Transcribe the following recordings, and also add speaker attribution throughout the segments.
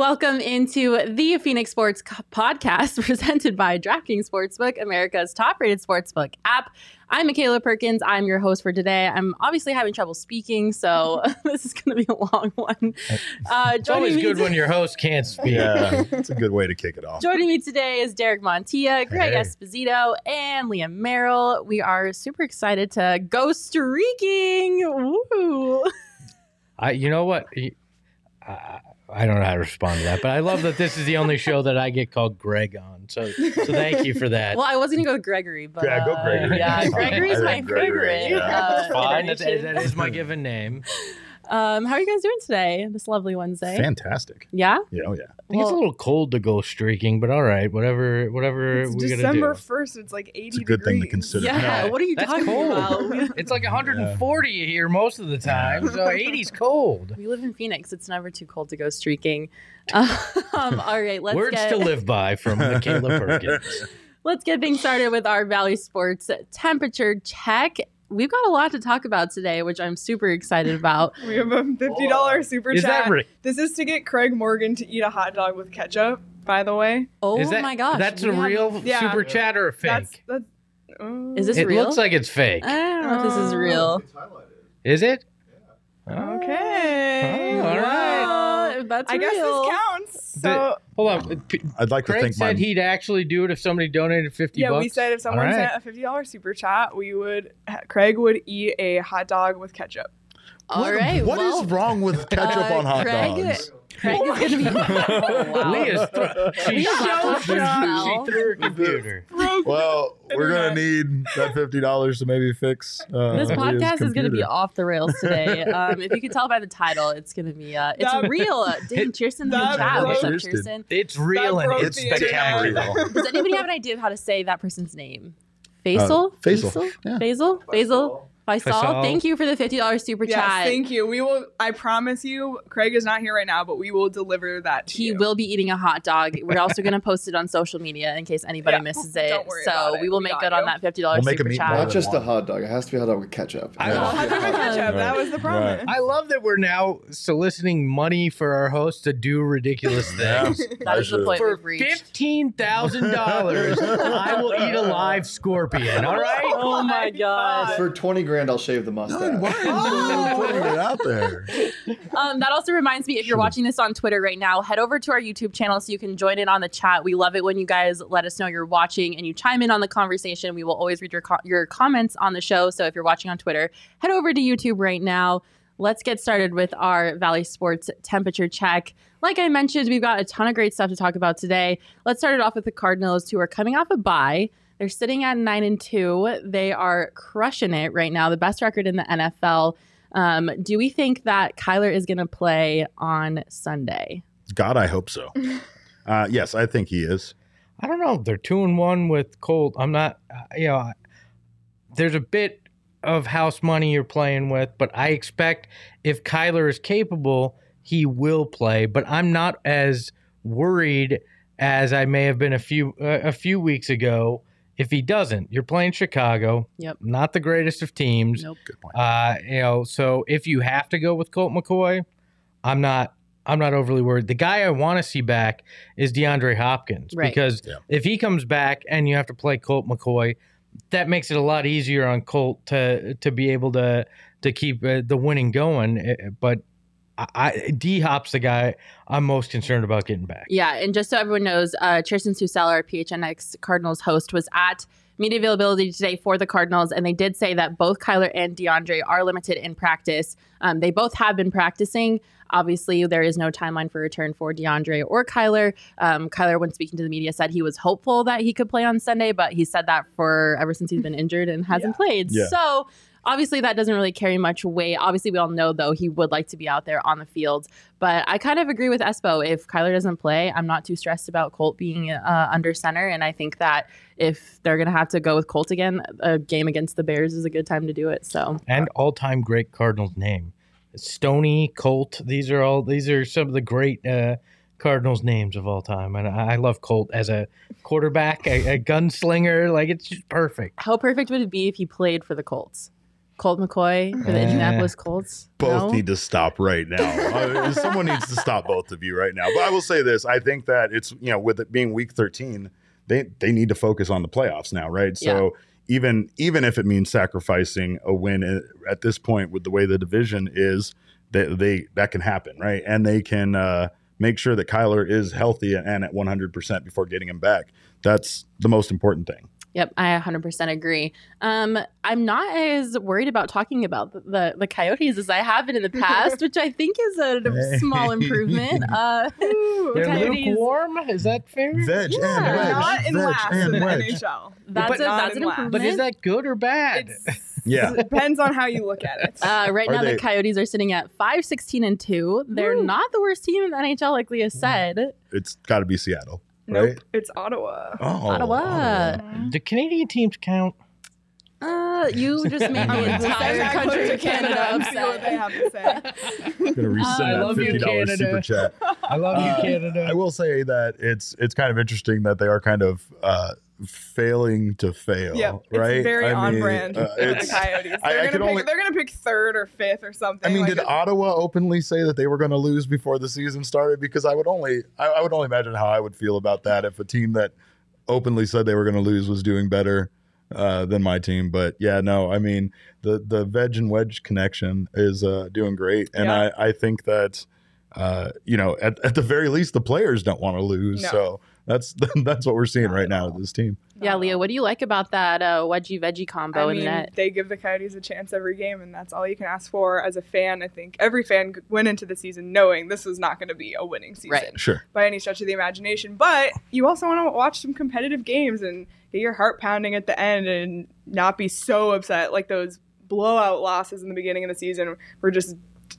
Speaker 1: Welcome into the Phoenix Sports Podcast presented by DraftKings Sportsbook, America's top rated sportsbook app. I'm Makayla Perkins. I'm your host for today. I'm obviously having trouble speaking, so this is going to be a long one. Uh,
Speaker 2: It's always good
Speaker 1: to-
Speaker 2: when your host can't speak.
Speaker 3: Yeah, it's a good way to kick it off.
Speaker 1: Joining me today is Derek Montilla, Greg
Speaker 2: Hey.
Speaker 1: Esposito, and Leah Merrall. We are super excited to go streaking. Woo!
Speaker 2: I, you know what? I, I don't know how to respond to that, but I love that this is the only show that I get called Greg on. So, so thank you for that.
Speaker 1: Well, I was going to go with Gregory, but
Speaker 3: Yeah, go
Speaker 1: uh,
Speaker 3: Gregory.
Speaker 1: yeah, Gregory's my
Speaker 3: Gregory,
Speaker 1: favorite.
Speaker 3: yeah.
Speaker 1: uh,
Speaker 2: It's fine. That, that is my given name.
Speaker 1: Um, how are you guys doing today? This lovely Wednesday.
Speaker 3: Fantastic.
Speaker 1: Yeah.
Speaker 3: Yeah, oh yeah.
Speaker 2: I think it's a
Speaker 1: Well-
Speaker 2: little cold to go streaking, but all right, whatever, whatever
Speaker 4: It's
Speaker 2: we gotta
Speaker 4: December first. It's like 80
Speaker 3: It's a good thing to
Speaker 4: degrees.
Speaker 3: consider.
Speaker 1: Yeah.
Speaker 2: No,
Speaker 1: What are you
Speaker 2: that's
Speaker 1: talking
Speaker 2: cold.
Speaker 1: about? We,
Speaker 2: It's like 140 here most of the time, so 80's cold.
Speaker 1: we live in Phoenix. It's never too cold to go streaking. Um, all right, let's
Speaker 2: Words
Speaker 1: get
Speaker 2: to live by from Makayla Perkins.
Speaker 1: let's get things started with our Valley Sports temperature check. We've got a lot to talk about today, which I'm super excited about.
Speaker 4: We have a $50 super
Speaker 2: Is
Speaker 4: chat.
Speaker 2: that right?
Speaker 4: This is to get Craig Morgan to eat a hot dog with ketchup, by the way.
Speaker 1: Oh
Speaker 2: Is that,
Speaker 1: my gosh,
Speaker 2: That's
Speaker 1: we
Speaker 2: a
Speaker 1: have-
Speaker 2: real
Speaker 4: Yeah.
Speaker 2: super chat or a fake?
Speaker 4: That's that's uh,
Speaker 1: Is this
Speaker 2: it
Speaker 1: real?
Speaker 2: It looks like it's fake.
Speaker 1: I don't know if this is
Speaker 4: Oh.
Speaker 1: real.
Speaker 2: Is it?
Speaker 4: okay.
Speaker 2: Oh, all right.
Speaker 1: Well, if that's
Speaker 4: I guess
Speaker 1: real.
Speaker 4: this counts. So
Speaker 2: Hold on.
Speaker 3: I'd like to
Speaker 2: Craig
Speaker 3: think
Speaker 2: said
Speaker 3: my
Speaker 2: he'd actually do it if somebody donated 50
Speaker 4: yeah,
Speaker 2: bucks.
Speaker 4: we said if someone
Speaker 2: All right.
Speaker 4: sent a fifty dollars super chat, we would Craig would eat a hot dog with ketchup.
Speaker 1: All
Speaker 3: What-
Speaker 1: right.
Speaker 3: what is
Speaker 1: well,
Speaker 3: wrong with ketchup
Speaker 1: uh,
Speaker 3: on hot
Speaker 1: Craig-
Speaker 3: dogs?
Speaker 1: Craig is going to be. Oh, wow.
Speaker 2: Leah's th- she,
Speaker 1: Leah's
Speaker 2: so
Speaker 1: laptop
Speaker 2: she, threw her computer.
Speaker 3: Well, we're gonna need that fifty dollars to maybe fix. Uh,
Speaker 1: This podcast is going to be off the rails today. Um, if you can tell by the title, it's going to be uh, it's
Speaker 4: That-
Speaker 1: real. Uh, Dang, Kirsten in the
Speaker 4: that
Speaker 1: chat. What's up,
Speaker 3: Kirsten.
Speaker 1: Kirsten?
Speaker 2: It's real and it's
Speaker 4: the internet.
Speaker 2: spectacular.
Speaker 1: Does anybody have an idea of how to say that person's name? Faisal?
Speaker 3: Uh, Faisal. Yeah.
Speaker 1: Faisal? Faisal? Faisal?
Speaker 2: Faisal.
Speaker 1: Thank you for the $50 super
Speaker 4: Yes,
Speaker 1: chat.
Speaker 4: thank you. We will. I promise you, Craig is not here right now, but we will deliver that to
Speaker 1: he
Speaker 4: you.
Speaker 1: will be eating a hot dog. We're also going to post it on social media in case anybody
Speaker 4: Yeah,
Speaker 1: misses it.
Speaker 4: don't worry
Speaker 1: so
Speaker 4: about
Speaker 1: we will
Speaker 4: We
Speaker 1: make
Speaker 4: got
Speaker 1: good on that fifty dollars
Speaker 3: We'll a
Speaker 1: super
Speaker 3: meatball.
Speaker 1: chat.
Speaker 5: Not just a hot dog. It has to be a hot dog with ketchup.
Speaker 2: I
Speaker 5: Yeah.
Speaker 2: know.
Speaker 4: Hot dog with ketchup. That was the promise.
Speaker 2: I love that we're now soliciting money for our host to do ridiculous
Speaker 3: Yeah.
Speaker 2: things.
Speaker 1: That is the
Speaker 3: I
Speaker 1: point
Speaker 2: For
Speaker 1: we've
Speaker 2: fifteen thousand dollars, I will eat a live scorpion. All right.
Speaker 1: Oh my oh god.
Speaker 5: For 20 grand, I'll shave the
Speaker 3: Dude,
Speaker 5: mustache.
Speaker 3: why are you putting it out there?
Speaker 1: Um, that also reminds me, if you're watching this on Twitter right now, head over to our YouTube channel so you can join in on the chat. We love it when you guys let us know you're watching and you chime in on the conversation. We will always read your co- your comments on the show. So if you're watching on Twitter, head over to YouTube right now. Let's get started with our Valley Sports temperature check. Like I mentioned, we've got a ton of great stuff to talk about today. Let's start it off with the Cardinals, who are coming off a bye. They're sitting at nine and two. They are crushing it right now, the best record in the NFL. Um, do we think that Kyler is going to play on Sunday?
Speaker 3: God, I hope so. Uh, yes, I think he is.
Speaker 2: I don't know. They're two and one with Colt. I'm not. uh, You know, there's a bit of house money you're playing with, but I expect if Kyler is capable, he will play. But I'm not as worried as I may have been a few uh, a few weeks ago. If he doesn't, you're playing Chicago.
Speaker 1: Yep.
Speaker 2: Not the greatest of teams.
Speaker 1: Nope.
Speaker 3: Good point.
Speaker 2: Uh, you know, so if you have to go with Colt McCoy, I'm not I'm not overly worried. The guy I want to see back is DeAndre Hopkins
Speaker 1: Right.
Speaker 2: because
Speaker 3: Yeah.
Speaker 2: if he comes back and you have to play Colt McCoy, that makes it a lot easier on Colt to to be able to to keep uh, the winning going. Uh, But I, I D Hop's the guy I'm most concerned about getting back.
Speaker 1: Yeah, and just so everyone knows, uh, Tristan Susel, our PHNX Cardinals host, was at media availability today for the Cardinals, and they did say that both Kyler and DeAndre are limited in practice. Um, they both have been practicing. Obviously, there is no timeline for return for DeAndre or Kyler. Um, Kyler, when speaking to the media, said he was hopeful that he could play on Sunday, but he said that for ever since he's been injured and hasn't played.
Speaker 3: Yeah.
Speaker 1: So obviously that doesn't really carry much weight. Obviously, we all know though he would like to be out there on the field. But I kind of agree with Espo. If Kyler doesn't play, I'm not too stressed about Colt being uh, under center. And I think that if they're gonna have to go with Colt again, a game against the Bears is a good time to do it. So
Speaker 2: And all time great Cardinals name. Stony, Colt. These are all these are some of the great uh, Cardinals names of all time. And I I love Colt as a quarterback, a, a gunslinger. Like it's just perfect.
Speaker 1: how perfect would it be if he played for the Colts? Colt McCoy for the Indianapolis Colts.
Speaker 3: both
Speaker 1: No?
Speaker 3: need to stop right now. Uh, someone needs to stop both of you right now. But I will say this: I think that it's you know with it being week thirteen, they they need to focus on the playoffs now, right? So even even if it means sacrificing a win at this point with the way the division is, they, they that can happen, right? And they can uh, make sure that Kyler is healthy and at one hundred percent before getting him back. That's the most important thing.
Speaker 1: Yep, I 100% agree. Um, I'm not as worried about talking about the, the, the Coyotes as I have been in the past, which I think is a small improvement. Uh,
Speaker 2: They're
Speaker 1: Coyotes-
Speaker 2: lukewarm. Is that fair?
Speaker 3: Veg
Speaker 1: Yeah.
Speaker 3: and wedge,
Speaker 4: not in
Speaker 3: veg
Speaker 4: last
Speaker 3: and
Speaker 4: in the
Speaker 3: wedge.
Speaker 4: NHL.
Speaker 1: that's
Speaker 4: But
Speaker 1: a,
Speaker 4: not
Speaker 1: that's
Speaker 4: in
Speaker 1: an
Speaker 4: last.
Speaker 1: improvement.
Speaker 2: But is that good or bad?
Speaker 4: It's,
Speaker 3: Yeah.
Speaker 4: depends on how you look at it.
Speaker 1: Uh, right
Speaker 3: Are
Speaker 1: now,
Speaker 3: they-
Speaker 1: the Coyotes are sitting at 5 16 and 2. They're
Speaker 4: Woo.
Speaker 1: not the worst team in the NHL, like Leah said.
Speaker 3: It's got to be Seattle,
Speaker 4: nope,
Speaker 3: right?
Speaker 4: it's Ottawa.
Speaker 3: Oh,
Speaker 1: Ottawa.
Speaker 2: Do Canadian teams count?
Speaker 1: Uh, you just made the entire country of Canada
Speaker 4: and see what they
Speaker 1: upset.
Speaker 4: have to say.
Speaker 3: I'm gonna resend
Speaker 2: I
Speaker 3: that
Speaker 2: love you,
Speaker 3: fifty dollars
Speaker 2: Canada.
Speaker 3: super chat.
Speaker 2: I love you,
Speaker 3: Uh,
Speaker 2: Canada.
Speaker 3: I will say that it's it's kind of interesting that they are kind of uh, failing to fail.
Speaker 4: Yeah, it's
Speaker 3: right.
Speaker 4: very
Speaker 3: I
Speaker 4: on
Speaker 3: mean,
Speaker 4: brand
Speaker 3: uh,
Speaker 4: the Coyotes. They're,
Speaker 3: I
Speaker 4: gonna pick,
Speaker 3: only-
Speaker 4: they're gonna pick third or fifth or something.
Speaker 3: I mean,
Speaker 4: like
Speaker 3: did Ottawa openly say that they were going to lose before the season started? Because I would only I, I would only imagine how I would feel about that if a team that openly said they were going to lose was doing better uh, than my team. But yeah, no, I mean the the veg and wedge connection is uh, doing great, and
Speaker 4: Yeah.
Speaker 3: I I think that uh, you know at, at the very least the players don't want to lose.
Speaker 4: No.
Speaker 3: So that's that's what we're seeing right now with this team.
Speaker 1: Yeah, Leah, what do you like about that uh, wedgie veggie combo
Speaker 4: I
Speaker 1: in
Speaker 4: mean,
Speaker 1: the net?
Speaker 4: they give the Coyotes a chance every game, and that's all you can ask for as a fan. I think every fan went into the season knowing this was not going to be a winning season
Speaker 1: Right.
Speaker 3: Sure.
Speaker 4: by any stretch of the imagination. But you also want to watch some competitive games and get your heart pounding at the end and not be so upset like those blowout losses in the beginning of the season were just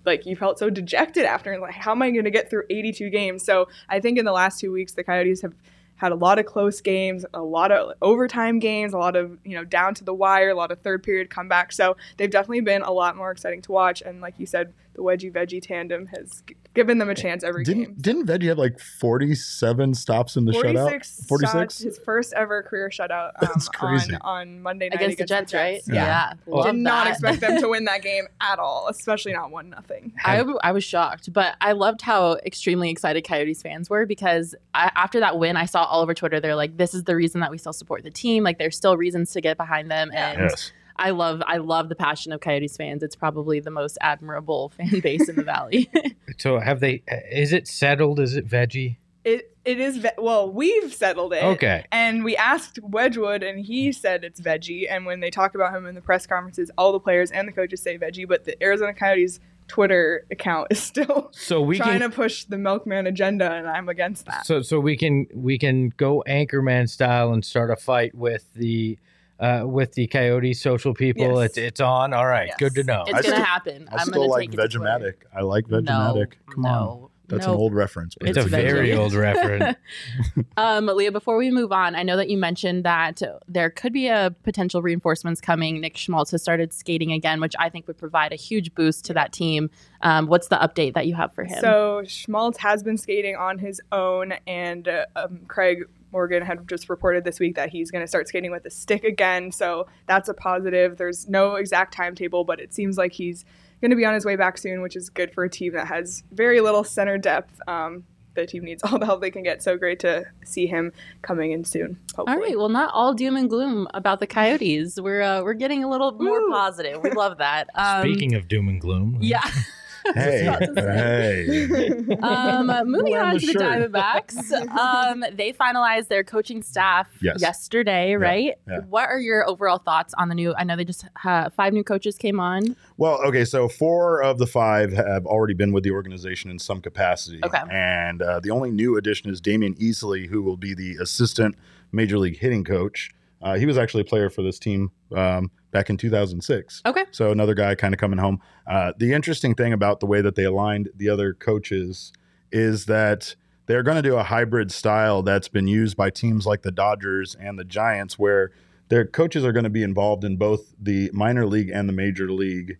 Speaker 4: like you felt so dejected after and like how am I going to get through 82 games? So I think in the last two weeks the Coyotes have had a lot of close games, a lot of overtime games, a lot of you know down to the wire, a lot of third period comebacks. So they've definitely been a lot more exciting to watch. And like you said, the wedgie veggie tandem has given them a chance every game.
Speaker 3: Didn't didn't Veggie have like forty seven stops in the shutout?
Speaker 4: 46 shots, his first ever career shutout um,
Speaker 3: That's crazy.
Speaker 4: On, on Monday night
Speaker 1: Against the Jets, right?
Speaker 4: Yeah.
Speaker 1: Love
Speaker 4: Did not
Speaker 1: that.
Speaker 4: expect them to win that game at all, especially not one nothing.
Speaker 1: I, I was shocked, but I loved how extremely excited Coyotes fans were because I, after that win, I saw all over Twitter. They're like, "This is the reason that we still support the team. Like, there's still reasons to get behind them." And
Speaker 3: Yes.
Speaker 1: I love, I love the passion of Coyotes fans. It's probably the most admirable fan base in the valley.
Speaker 2: So have they? Is it settled? Is it veggie?
Speaker 4: It it is ve- well, we've settled it.
Speaker 2: Okay.
Speaker 4: And we asked Wedgewood, and he said it's veggie. And when they talk about him in the press conferences, all the players and the coaches say veggie, but the Arizona Coyotes Twitter account is still
Speaker 2: So we
Speaker 4: trying
Speaker 2: can.
Speaker 4: to push the milkman agenda, and I'm against that.
Speaker 2: So so we can we can go Anchorman style and start a fight with the. Uh, with the Coyote social people,
Speaker 4: Yes.
Speaker 2: it's it's on. All right,
Speaker 4: Yes.
Speaker 2: good to know.
Speaker 1: it's
Speaker 3: I
Speaker 1: gonna
Speaker 3: still-
Speaker 1: happen.
Speaker 3: I
Speaker 1: I'm
Speaker 3: still
Speaker 1: gonna
Speaker 3: like
Speaker 1: take it to Twitter.
Speaker 3: Vegematic. I like Vegematic.
Speaker 1: No,
Speaker 3: Come on. That's
Speaker 1: no.
Speaker 3: an old reference. but
Speaker 2: it's a
Speaker 1: it's
Speaker 2: very old reference.
Speaker 1: Um, Leah, before we move on, I know that you mentioned that there could be a potential reinforcements coming. Nick Schmaltz has started skating again, which I think would provide a huge boost to that team. Um, what's the update that you have for him?
Speaker 4: So Schmaltz has been skating on his own, and uh, um, Craig Morgan had just reported this week that he's going to start skating with a stick again. So that's a positive. There's no exact timetable, but it seems like he's going to be on his way back soon, which is good for a team that has very little center depth. Um, the team needs all the help they can get. So great to see him coming in soon. Hopefully.
Speaker 1: All right. Well, not all doom and gloom about the Coyotes. We're uh, we're getting a little more
Speaker 4: Woo.
Speaker 1: positive. We love that. Um,
Speaker 2: Speaking of doom and gloom,
Speaker 1: yeah.
Speaker 3: Hey, hey.
Speaker 1: Um, moving on
Speaker 3: the
Speaker 1: to the
Speaker 3: shirt.
Speaker 1: Diamondbacks, um, they finalized their coaching staff
Speaker 3: Yes.
Speaker 1: yesterday, right?
Speaker 3: yeah.
Speaker 1: What are your overall thoughts on the new? I know they just five new coaches came on.
Speaker 3: Well, okay, so four of the five have already been with the organization in some capacity.
Speaker 1: Okay.
Speaker 3: And uh, the only new addition is Damion Easley, who will be the assistant major league hitting coach. Uh, he was actually a player for this team um, back in 2006.
Speaker 1: Okay.
Speaker 3: So another guy kind of coming home. Uh, the interesting thing about the way that they aligned the other coaches is that they're going to do a hybrid style that's been used by teams like the Dodgers and the Giants, where their coaches are going to be involved in both the minor league and the major league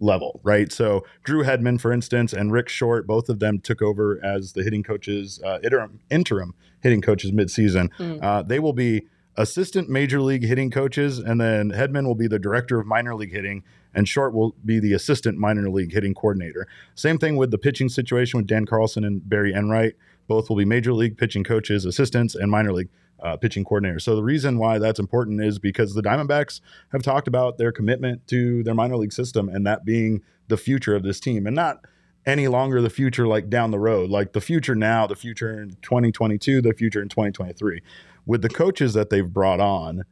Speaker 3: level, right? So Drew Hedman, for instance, and Rick Short, both of them took over as the hitting coaches, uh, interim, interim hitting coaches midseason.
Speaker 1: Mm.
Speaker 3: Uh, they will be assistant major league hitting coaches, and then Hedman will be the director of minor league hitting, and Short will be the assistant minor league hitting coordinator. Same thing with the pitching situation with Dan Carlson and Barry Enright. Both will be major league pitching coaches, assistants, and minor league uh, pitching coordinators. So the reason why that's important is because the Diamondbacks have talked about their commitment to their minor league system and that being the future of this team, and not any longer the future like down the road, like the future now, the future in 2022, the future in 2023. With the coaches that they've brought on,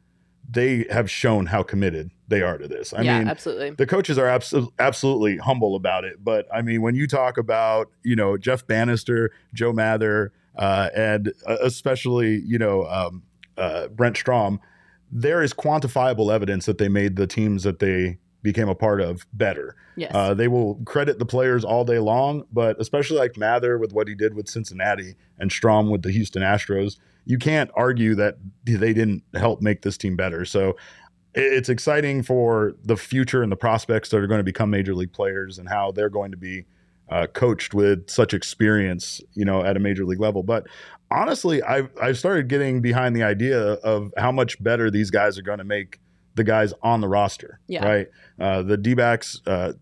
Speaker 3: they have shown how committed they are to this. I
Speaker 1: yeah,
Speaker 3: mean,
Speaker 1: absolutely.
Speaker 3: the coaches are abso- absolutely humble about it. But I mean, when you talk about you know Jeff Banister, Joe Mather, uh, and uh, especially you know um, uh, Brent Strom, there is quantifiable evidence that they made the teams that they became a part of better.
Speaker 1: Yes.
Speaker 3: Uh, they will credit the players all day long, but especially like Mather with what he did with Cincinnati and Strom with the Houston Astros, you can't argue that they didn't help make this team better. So it's exciting for the future and the prospects that are going to become major league players and how they're going to be uh, coached with such experience, you know, at a major league level. But honestly, I've I've started getting behind the idea of how much better these guys are going to make the guys on the roster.
Speaker 1: Yeah.
Speaker 3: Right. Uh, the D backs uh,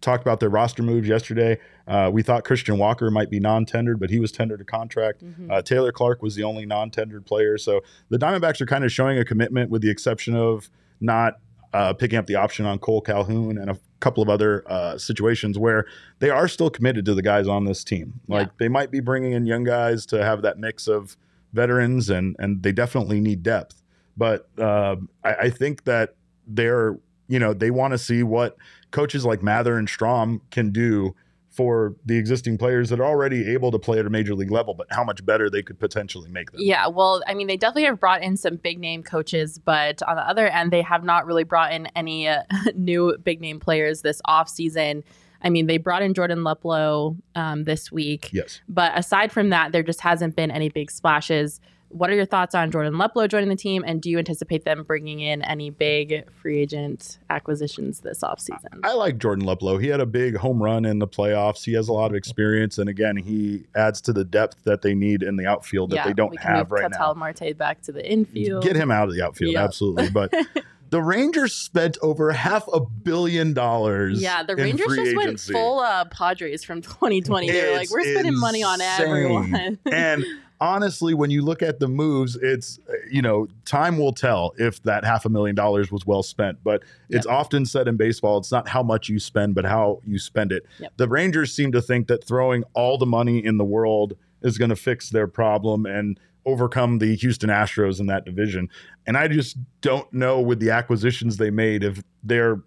Speaker 3: talked about their roster moves yesterday. Uh, we thought Christian Walker might be non-tendered, but he was tendered a contract.
Speaker 1: Mhm.
Speaker 3: Uh, Taylor Clarke was the only non-tendered player. So the Diamondbacks are kind of showing a commitment, with the exception of not uh, picking up the option on Kole Calhoun and a couple of other uh, situations where they are still committed to the guys on this team. Like
Speaker 1: Yeah.
Speaker 3: they might be bringing in young guys to have that mix of veterans, and and they definitely need depth. But uh, I, I think that they're you know they want to see what coaches like Mather and Strom can do for the existing players that are already able to play at a major league level, but how much better they could potentially make them.
Speaker 1: Yeah, well, I mean, they definitely have brought in some big name coaches, but on the other end, they have not really brought in any uh, new big name players this offseason. I mean, they brought in Jordan Luplow um, this week,
Speaker 3: Yes.
Speaker 1: but aside from that, there just hasn't been any big splashes. What are your thoughts on Jordan Luplow joining the team, and do you anticipate them bringing in any big free agent acquisitions this offseason?
Speaker 3: I like Jordan Luplow. He had a big home run in the playoffs. He has a lot of experience, and again, he adds to the depth that they need in the outfield that
Speaker 1: yeah,
Speaker 3: they don't have right
Speaker 1: Ketel
Speaker 3: now.
Speaker 1: Marte back to the infield.
Speaker 3: Get him out of the outfield,
Speaker 1: Yeah.
Speaker 3: absolutely. But the Rangers spent over half a billion dollars.
Speaker 1: Yeah, the Rangers just went full uh, Padres from 2020. They're like, we're spending money on everyone.
Speaker 3: and honestly, when you look at the moves, it's uh, you know time will tell if that half a million dollars was well spent. But it's often said in baseball, it's not how much you spend, but how you spend it.
Speaker 1: Yep.
Speaker 3: The Rangers seem to think that throwing all the money in the world is going to fix their problem and overcome the Houston Astros in that division. And I just don't know with the acquisitions they made if they're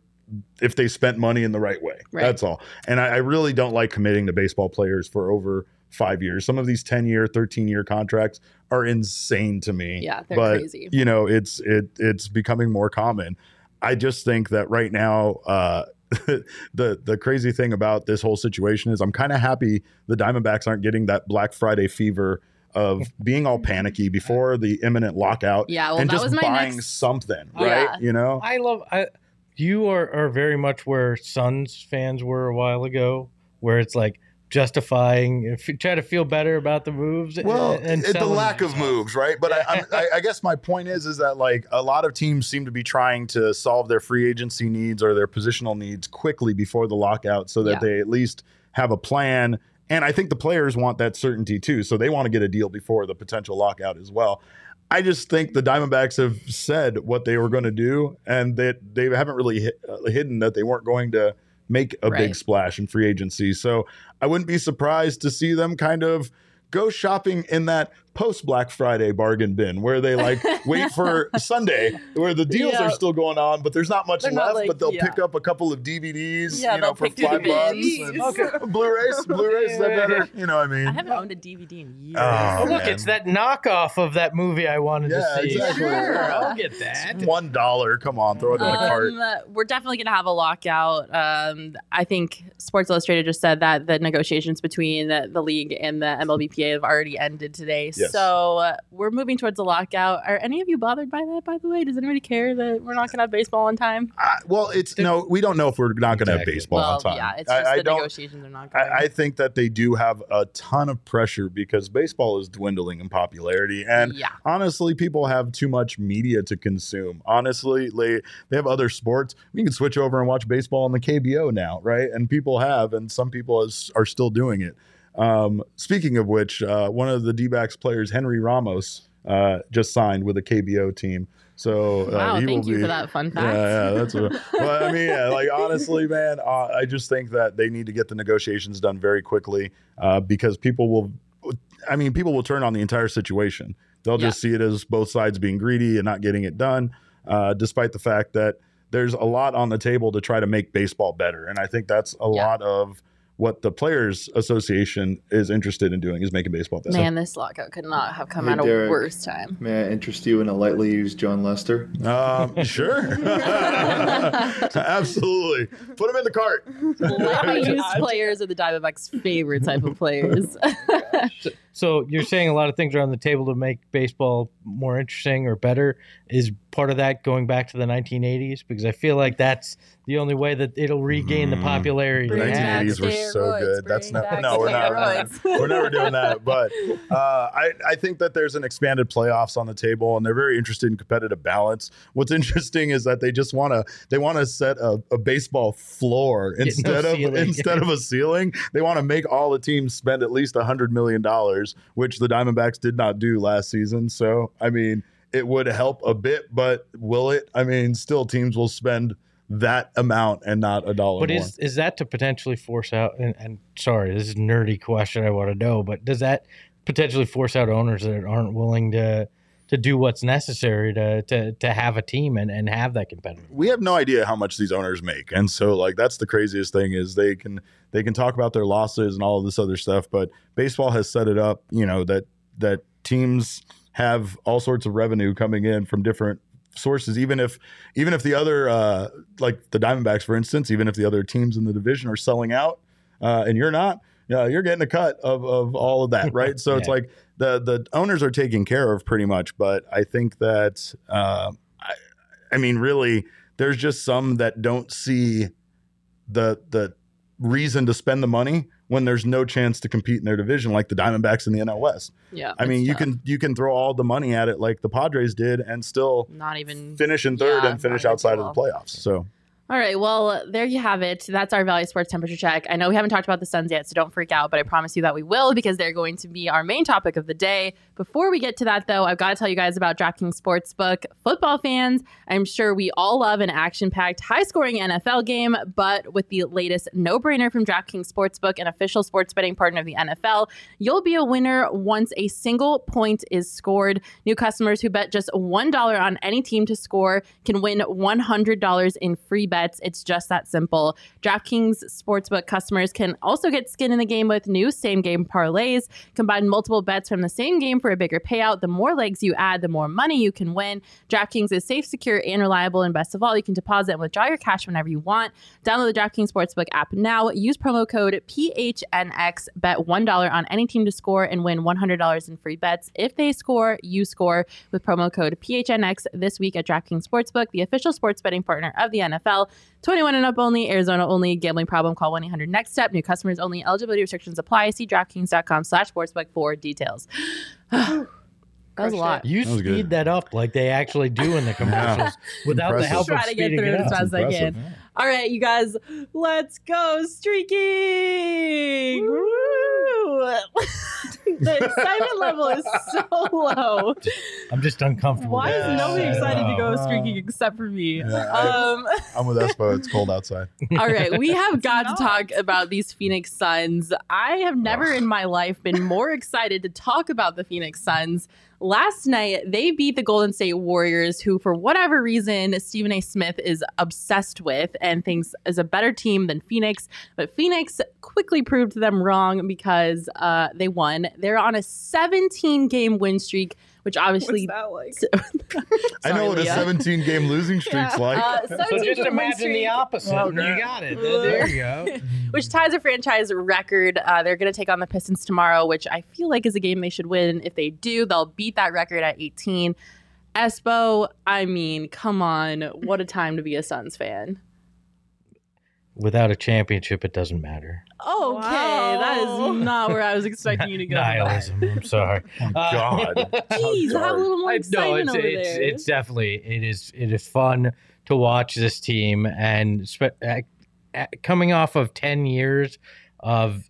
Speaker 3: if they spent money in the right way.
Speaker 1: Right.
Speaker 3: That's all. And I, I really don't like committing to baseball players for over five years. Some of these 10 year, 13 year contracts are insane to me.
Speaker 1: Yeah, they're
Speaker 3: but,
Speaker 1: crazy.
Speaker 3: You know, it's it it's becoming more common. I just think that right now, uh, the the crazy thing about this whole situation is I'm kind of happy the Diamondbacks aren't getting that Black Friday fever of being all panicky before the imminent lockout
Speaker 1: Yeah, well,
Speaker 3: and
Speaker 1: that
Speaker 3: just
Speaker 1: was my
Speaker 3: buying
Speaker 1: next-
Speaker 3: something,
Speaker 1: Yeah.
Speaker 3: right? You know,
Speaker 2: I love. I, you are, are very much where Suns fans were a while ago, where it's like justifying, if you try to feel better about the moves.
Speaker 3: Well,
Speaker 2: and, and
Speaker 3: the
Speaker 2: selling-
Speaker 3: lack of moves, right? But I, I'm- I, I guess my point is, is that like a lot of teams seem to be trying to solve their free agency needs or their positional needs quickly before the lockout, so that
Speaker 1: Yeah.
Speaker 3: they at least have a plan. And I think the players want that certainty too, so they want to get a deal before the potential lockout as well. I just think the Diamondbacks have said what they were going to do, and that they haven't really hid, uh, hidden that they weren't going to make a big splash in free agency. So I wouldn't be surprised to see them kind of go shopping in that post Black Friday bargain bin where they like wait for Sunday where the deals
Speaker 1: Yeah.
Speaker 3: are still going on, but there's not much
Speaker 1: They're
Speaker 3: left.
Speaker 1: not like-
Speaker 3: but they'll
Speaker 1: yeah.
Speaker 3: pick up a couple of DVDs,
Speaker 1: Yeah,
Speaker 3: you know, for five
Speaker 1: the
Speaker 3: bucks.
Speaker 1: bins.
Speaker 3: and-
Speaker 2: Okay.
Speaker 3: Blu-rays, Blu-rays, is that better? You know what I mean?
Speaker 1: I haven't owned a DVD in years.
Speaker 3: Oh,
Speaker 2: Oh, look, it's that knockoff of that movie I wanted
Speaker 3: Yeah,
Speaker 2: to see.
Speaker 3: exactly.
Speaker 2: Sure, I'll get that.
Speaker 3: One dollar. Come on, throw it in the cart.
Speaker 1: Um, we're definitely going to have a lockout. Um, I think Sports Illustrated just said that the negotiations between the, the league and the MLBPA have already ended today.
Speaker 3: Yes.
Speaker 1: So uh, we're moving towards a lockout. Are any of you bothered by that? By the way, does anybody care that we're not going to have baseball on time?
Speaker 3: I- well, it's no, we don't know if we're not going to have baseball
Speaker 1: well,
Speaker 3: on time.
Speaker 1: yeah, it's
Speaker 3: I-
Speaker 1: just
Speaker 3: I
Speaker 1: the
Speaker 3: don't-
Speaker 1: negotiations are not going.
Speaker 3: I, I think that they do have a ton of pressure because baseball is dwindling in popularity, and
Speaker 1: yeah.
Speaker 3: honestly, people have too much media to consume. Honestly, they they have other sports. We can switch over and watch baseball on the KBO now, right? And people have, and some people is, are still doing it. Um, speaking of which, uh, one of the D-backs players, Henry Ramos, uh, just signed with a KBO team. So uh,
Speaker 1: Wow,
Speaker 3: he
Speaker 1: thank
Speaker 3: will
Speaker 1: you
Speaker 3: be,
Speaker 1: for that fun fact.
Speaker 3: yeah, yeah, that's what. Well, I mean, yeah, like honestly, man, uh, I just think that they need to get the negotiations done very quickly uh, because people will. I mean, people will turn on the entire situation. They'll just see it as both sides being greedy and not getting it done, uh, despite the fact that there's a lot on the table to try to make baseball better. And I think that's a
Speaker 1: Yeah.
Speaker 3: lot of what the Players Association is interested in doing is making baseball better.
Speaker 1: Man, this lockout could not have come
Speaker 5: Hey,
Speaker 1: at a
Speaker 5: Derek.
Speaker 1: worse time.
Speaker 5: May I interest you in a lightly used Jon Lester?
Speaker 3: Um, sure, absolutely. Put them in the cart.
Speaker 1: Lightly used players are the Diamondbacks' favorite type of players.
Speaker 2: So you're saying a lot of things are on the table to make baseball more interesting or better. Is part of that going back to the 1980s? Because I feel like that's the only way that it'll regain the
Speaker 3: Mm.
Speaker 2: popularity.
Speaker 3: The
Speaker 1: Bring
Speaker 2: it
Speaker 1: back
Speaker 2: had.
Speaker 3: 1980s were so
Speaker 1: steroids,
Speaker 3: good. That's not. No, we're not.
Speaker 1: steroids.
Speaker 3: We're never doing that. But uh, I, I think that there's an expanded playoffs on the table, and they're very interested in competitive balance. What's interesting is that they just want to they want to set a, a baseball floor
Speaker 2: no
Speaker 3: instead of instead of a ceiling. They want to make all the teams spend at least a hundred million dollars, which the Diamondbacks did not do last season. So I mean, it would help a bit, but will it? I mean, still teams will spend that amount and not a dollar
Speaker 2: But
Speaker 3: more.
Speaker 2: is is that to potentially force out? And, and sorry, this is a nerdy question. I want to know, but does that potentially force out owners that aren't willing to to do what's necessary to to, to have a team and, and have that competitive?
Speaker 3: we have no idea how much these owners make and so like that's the craziest thing is they can they can talk about their losses and all of this other stuff but baseball has set it up you know that that teams have all sorts of revenue coming in from different sources even if even if the other uh like the diamondbacks for instance even if the other teams in the division are selling out uh and you're not yeah, you're getting a cut of, of all of that, right? So it's like the the owners are taken care of pretty much, but I think that uh, I, I mean, really, there's just some that don't see the the reason to spend the money when there's no chance to compete in their division, like the Diamondbacks in the NL West.
Speaker 1: yeah,
Speaker 3: I mean, you
Speaker 1: tough.
Speaker 3: can you can throw all the money at it like the Padres did, and still
Speaker 1: not even
Speaker 3: finish in third
Speaker 1: Yeah,
Speaker 3: and finish outside of the playoffs. So
Speaker 1: All right, well, there you have it. That's our Valley Sports temperature check. I know we haven't talked about the Suns yet, so don't freak out, but I promise you that we will because they're going to be our main topic of the day. Before we get to that, though, I've got to tell you guys about DraftKings Sportsbook. Football fans, I'm sure we all love an action packed, high scoring NFL game, but with the latest no brainer from DraftKings Sportsbook, an official sports betting partner of the NFL, you'll be a winner once a single point is scored. New customers who bet just $1 on any team to score can win $100 in free bets. It's just that simple. DraftKings Sportsbook customers can also get skin in the game with new same game parlays. Combine multiple bets from the same game for a bigger payout. The more legs you add, the more money you can win. DraftKings is safe, secure, and reliable. And best of all, you can deposit and withdraw your cash whenever you want. Download the DraftKings Sportsbook app now. Use promo code PHNX. Bet $1 on any team to score and win $100 in free bets. If they score, you score with promo code PHNX this week at DraftKings Sportsbook, the official sports betting partner of the NFL. Sale. 21 and up only, Arizona only. Gambling problem, call 1-800-NEXT-STEP. New customers only. Eligibility restrictions apply. See DraftKings.com slash sportsbook for details. that was a lot.
Speaker 2: You
Speaker 3: That
Speaker 2: speed
Speaker 3: good.
Speaker 2: that up like they actually do in the commercials without the help of
Speaker 1: Try to get through
Speaker 2: it
Speaker 1: it as fast as I can.
Speaker 3: yeah.
Speaker 1: All right, you guys, let's go streaking. Woo! the excitement level is so low.
Speaker 2: I'm just uncomfortable.
Speaker 1: Why
Speaker 2: with
Speaker 1: is nobody excited to go streaking except for me?
Speaker 3: Yeah, I-
Speaker 1: Um,
Speaker 3: I'm with Espo. It's cold outside.
Speaker 1: all right, we have got to talk about these Phoenix Suns. I have never in my life been more excited to talk about the Phoenix Suns. Last night, they beat the Golden State Warriors, who, for whatever reason, Stephen A. Smith is obsessed with and thinks is a better team than Phoenix. But Phoenix quickly proved them wrong because uh, they won. They're on a 17 game win streak, which obviously.
Speaker 4: What's that like?
Speaker 3: I know
Speaker 1: Sorry,
Speaker 3: what a
Speaker 1: Leah.
Speaker 3: 17 game losing streak's
Speaker 4: Yeah.
Speaker 3: like.
Speaker 1: Uh,
Speaker 2: So just
Speaker 1: game win
Speaker 2: imagine the
Speaker 1: streak.
Speaker 2: opposite. and you got it. There you go.
Speaker 1: which ties a franchise record. Uh, they're going to take on the Pistons tomorrow, which I feel like is a game they should win. If they do, they'll beat that record at 18. Espo, I mean, come on. What a time to be a Suns fan.
Speaker 2: Without a championship, it doesn't matter.
Speaker 1: Okay, that
Speaker 4: Wow.
Speaker 1: is not where I was expecting you to go.
Speaker 2: Nihilism. I'm sorry.
Speaker 3: Oh, God.
Speaker 1: Jeez, have a little more
Speaker 2: I-
Speaker 1: excitement
Speaker 2: no, it's
Speaker 1: over
Speaker 2: it's,
Speaker 1: there.
Speaker 2: it's definitely it is it is fun to watch this team and spe- uh, uh, coming off of ten years of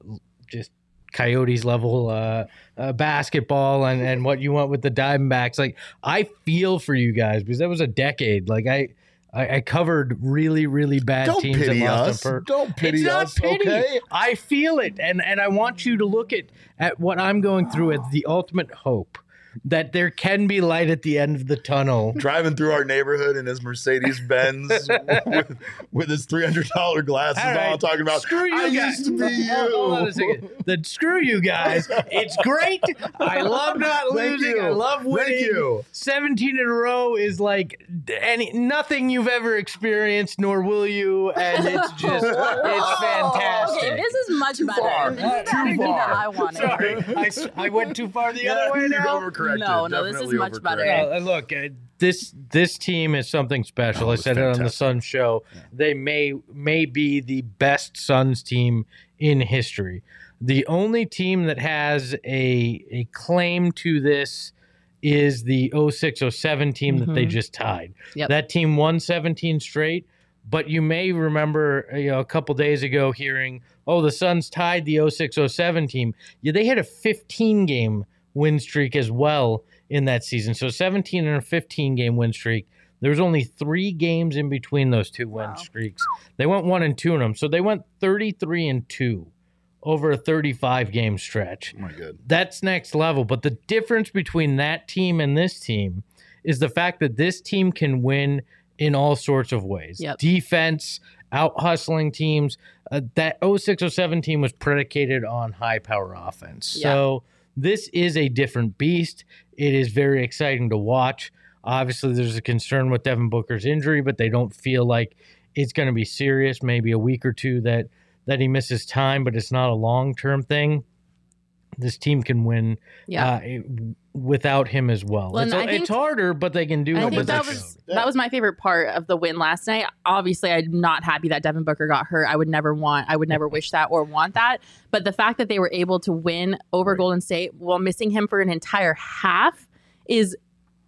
Speaker 2: just Coyotes level uh, uh, basketball and and what you want with the Diamondbacks. Like I feel for you guys because that was a decade. Like I. I I covered really, really bad
Speaker 3: Don't
Speaker 2: teams
Speaker 3: pity
Speaker 2: that lost
Speaker 3: us.
Speaker 2: pur-
Speaker 3: Don't pity
Speaker 2: it's not
Speaker 3: us,
Speaker 2: pity.
Speaker 3: okay?
Speaker 2: I feel it, and and I want you to look at at what I'm going through as the ultimate hope that there can be light at the end of the tunnel.
Speaker 3: Driving through our neighborhood in his Mercedes Benz with, with his $300 glasses
Speaker 2: All right,
Speaker 3: on, talking about,
Speaker 2: screw you
Speaker 3: I
Speaker 2: guys.
Speaker 3: used to be you.
Speaker 2: Hold- hold on a second. Then screw you guys. It's great. I love not losing. I love winning.
Speaker 3: Thank you.
Speaker 2: 17 in a row is like any nothing you've ever experienced, nor will you. And it's just it's fantastic.
Speaker 1: Oh, okay, this is much better.
Speaker 3: far.
Speaker 1: This is the
Speaker 3: Too
Speaker 1: energy that
Speaker 3: far.
Speaker 1: I wanted.
Speaker 2: Sorry, I, s- I went too far the
Speaker 3: Yeah,
Speaker 2: other way
Speaker 3: you've
Speaker 2: now.
Speaker 3: Overcorrected.
Speaker 1: No, no, this is much better.
Speaker 2: Yeah, look, uh, this this team is something special.
Speaker 3: Oh,
Speaker 2: I
Speaker 3: it's
Speaker 2: said it on the
Speaker 3: fantastic.
Speaker 2: Suns show. They may may be the best Suns team in history. The only team that has a a claim to this is the 0607 team that they
Speaker 1: Mhm.
Speaker 2: just tied.
Speaker 1: Yep.
Speaker 2: That team won 17 straight, but you may remember you know, a couple days ago hearing, "Oh, the Suns tied the 0607 team." Yeah, they had a 15 game win streak as well in that season. So 17 and a 15 game win streak. There was only three games in between those two win
Speaker 4: Wow.
Speaker 2: streaks. They went one and two in them. So they went 33 and two over a 35 game stretch.
Speaker 3: Oh my God.
Speaker 2: That's next level. But the difference between that team and this team is the fact that this team can win in all sorts of ways.
Speaker 1: Yep.
Speaker 2: Defense, out hustling teams. Uh, that 0607 team was predicated on high power offense.
Speaker 1: Yeah.
Speaker 2: So this is a different beast. It is very exciting to watch. Obviously, there's a concern with Devin Booker's injury, but they don't feel like it's going to be serious. Maybe a week or two that that he misses time, but it's not a long term thing. This team can win
Speaker 1: Yeah.
Speaker 2: uh, without him as well.
Speaker 1: Well,
Speaker 2: it's,
Speaker 1: and I
Speaker 2: it's harder, but they can do
Speaker 1: I
Speaker 2: it.
Speaker 1: think that was that was my favorite part of the win last night. Obviously, I'm not happy that Devin Booker got hurt. I would never want, I would never wish that or want that. But the fact that they were able to win over
Speaker 3: Right.
Speaker 1: Golden State while missing him for an entire half is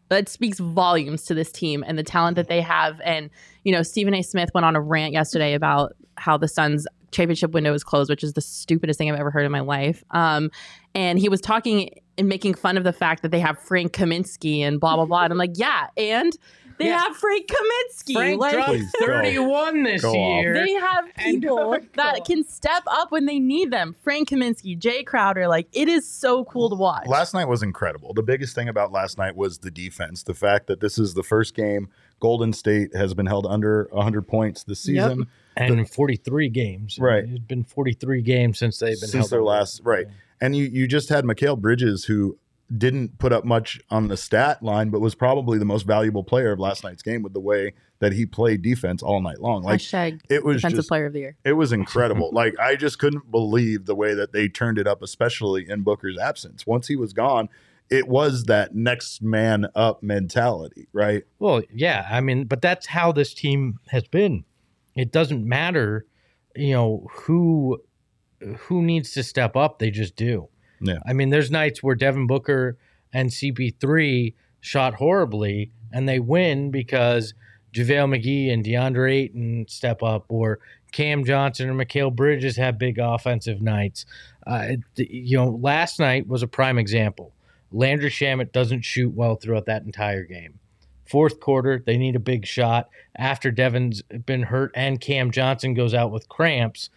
Speaker 1: that speaks volumes to this team and the talent that they have. And you know, Stephen A. Smith went on a rant yesterday about how the Suns championship window is closed, which is the stupidest thing I've ever heard in my life. Um, and he was talking and making fun of the fact that they have Frank Kaminsky and blah blah blah. And I'm like, yeah, and they
Speaker 2: Yeah.
Speaker 1: have Frank Kaminsky.
Speaker 2: Frank
Speaker 1: like,
Speaker 2: dropped
Speaker 3: Please go.
Speaker 2: 31 this
Speaker 3: Go off.
Speaker 2: year.
Speaker 1: they have people that can step up when they need them. Frank Kaminsky, Jae Crowder, like it is so cool to watch.
Speaker 3: Last night was incredible. The biggest thing about last night was the defense. The fact that this is the first game Golden State has been held under 100 points this
Speaker 1: Yep.
Speaker 3: Season
Speaker 2: and 43 games.
Speaker 3: Right.
Speaker 2: It's been 43 games since they've been
Speaker 3: since
Speaker 2: held
Speaker 3: their
Speaker 2: under.
Speaker 3: last right. And you you just had Mikal Bridges who didn't put up much on the stat line, but was probably the most valuable player of last night's game with the way that he played defense all night long. Like
Speaker 1: Hashtag
Speaker 3: it was
Speaker 1: defensive
Speaker 3: just
Speaker 1: player of the year.
Speaker 3: it was incredible. like I just couldn't believe the way that they turned it up, especially in Booker's absence. Once he was gone, it was that next man up mentality, right?
Speaker 2: Well, yeah. I mean, but that's how this team has been it doesn't matter, you know, who who needs to step up. They just do.
Speaker 3: Yeah.
Speaker 2: I mean, there's nights where Devin Booker and CP3 shot horribly and they win because JaVale McGee and DeAndre Ayton step up, or Cam Johnson or Mikal Bridges have big offensive nights. Uh, you know, last night was a prime example. Landry Shamet doesn't shoot well throughout that entire game. Fourth quarter, they need a big shot after Devin's been hurt and Cam Johnson goes out with cramps,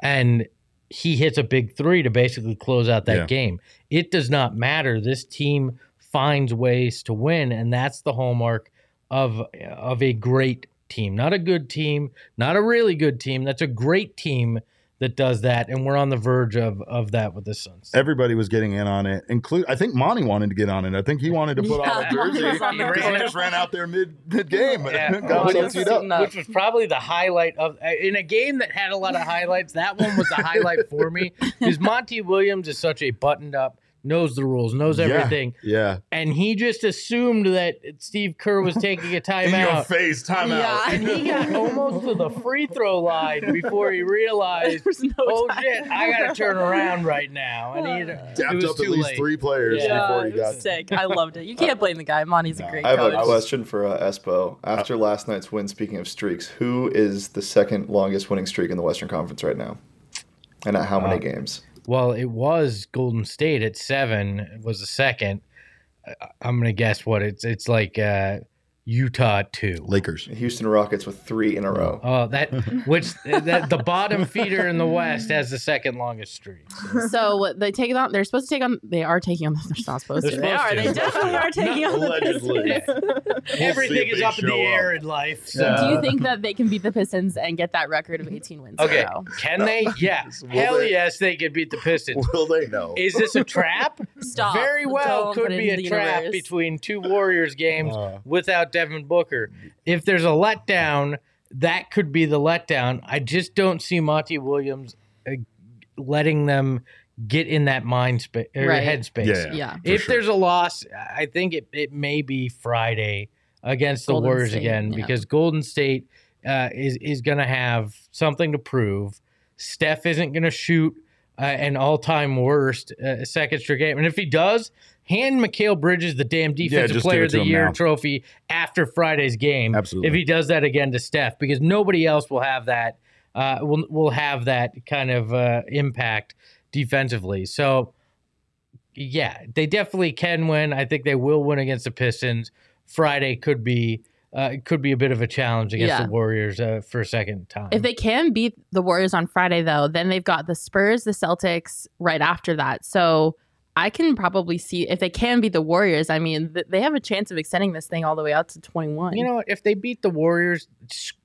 Speaker 2: and he hits a big three to basically close out that
Speaker 3: Yeah.
Speaker 2: game. It does not matter. This team finds ways to win, and that's the hallmark of of a great team. Not a good team, not a really good team. That's a great team that does that, and we're on the verge of of that with the Suns.
Speaker 3: Everybody was getting in on it. Include, I think Monty wanted to get on it. I think he wanted to put on a jersey
Speaker 1: was on
Speaker 3: because he just ran out there mid mid game.
Speaker 2: Yeah.
Speaker 3: Got
Speaker 2: Which
Speaker 3: himself up.
Speaker 2: Which was probably the highlight of in a game that had a lot of highlights. That one was the highlight for me because Monty Williams is such a buttoned up, knows the rules, knows everything,
Speaker 3: Yeah,
Speaker 2: and he just assumed that Steve Kerr was taking a
Speaker 3: in your
Speaker 2: timeout.
Speaker 3: face, timeout.
Speaker 1: Yeah.
Speaker 2: And he got almost to the free throw line before he realized,
Speaker 1: There's no
Speaker 2: oh
Speaker 1: time.
Speaker 2: shit, I got to turn around right now. And he it
Speaker 3: Tapped
Speaker 2: was
Speaker 3: up at
Speaker 2: too
Speaker 3: least
Speaker 2: late.
Speaker 3: three players
Speaker 2: Yeah.
Speaker 3: before he
Speaker 1: it
Speaker 3: got.
Speaker 1: sick. I loved it. You can't blame the guy. Monty's a
Speaker 3: No.
Speaker 1: great
Speaker 5: I have
Speaker 1: coach.
Speaker 5: a question for uh, Espo. After last night's win, speaking of streaks, who is the second longest winning streak in the Western Conference right now? And at how many
Speaker 2: Uh,
Speaker 5: games?
Speaker 2: Well, it was Golden State at seven was the second. I'm gonna guess what it's. It's like uh, Utah at two.
Speaker 3: Lakers.
Speaker 5: Houston Rockets with three in a row.
Speaker 2: Oh, that which that the bottom feeder in the West has the second longest streak.
Speaker 1: So they take it on. They're supposed to take on. They are taking on. They're not supposed
Speaker 2: They're
Speaker 1: to. They are.
Speaker 2: to.
Speaker 1: They
Speaker 2: They're
Speaker 1: definitely are taking on the
Speaker 3: Allegedly.
Speaker 1: Pistons.
Speaker 2: Everything is up in the air
Speaker 3: up.
Speaker 2: in life. So.
Speaker 1: Do you think that they can beat the Pistons and get that record of 18 wins?
Speaker 2: Okay,
Speaker 1: In a row?
Speaker 2: can they? Yeah,
Speaker 3: Will
Speaker 2: hell
Speaker 3: they?
Speaker 2: yes, they could beat the Pistons.
Speaker 3: Will they know?
Speaker 2: Is this a trap?
Speaker 1: Stop.
Speaker 2: Very well
Speaker 1: Don't
Speaker 2: could be a trap
Speaker 1: universe.
Speaker 2: between two Warriors games
Speaker 3: Uh.
Speaker 2: without Devin Booker. If there's a letdown, that could be the letdown. I just don't see Monty Williams uh, letting them get in that mind space or
Speaker 1: Right.
Speaker 2: headspace.
Speaker 3: Yeah,
Speaker 1: Yeah.
Speaker 3: for
Speaker 2: If
Speaker 3: sure.
Speaker 2: there's a loss, I think it, it may be Friday against the Warriors
Speaker 1: State,
Speaker 2: again
Speaker 1: yeah.
Speaker 2: because Golden State uh, is is going to have something to prove. Steph isn't going to shoot uh, an all time worst uh, second straight game, and if he does, hand Mikal Bridges the damn defensive
Speaker 3: just give
Speaker 2: player of the year
Speaker 3: now.
Speaker 2: trophy after Friday's game.
Speaker 3: Absolutely.
Speaker 2: If he does that again to Steph, because nobody else will have that. Uh, will will have that kind of uh, impact defensively. So yeah, they definitely can win. I think they will win against the Pistons. Friday could be uh, could be a bit of a challenge against
Speaker 1: Yeah.
Speaker 2: the Warriors uh, for a second time.
Speaker 1: If they can beat the Warriors on Friday, though, then they've got the Spurs, the Celtics right after that. So I can probably see if they can beat the Warriors. I mean, th- they have a chance of extending this thing all the way out to 21.
Speaker 2: you know, if they beat the Warriors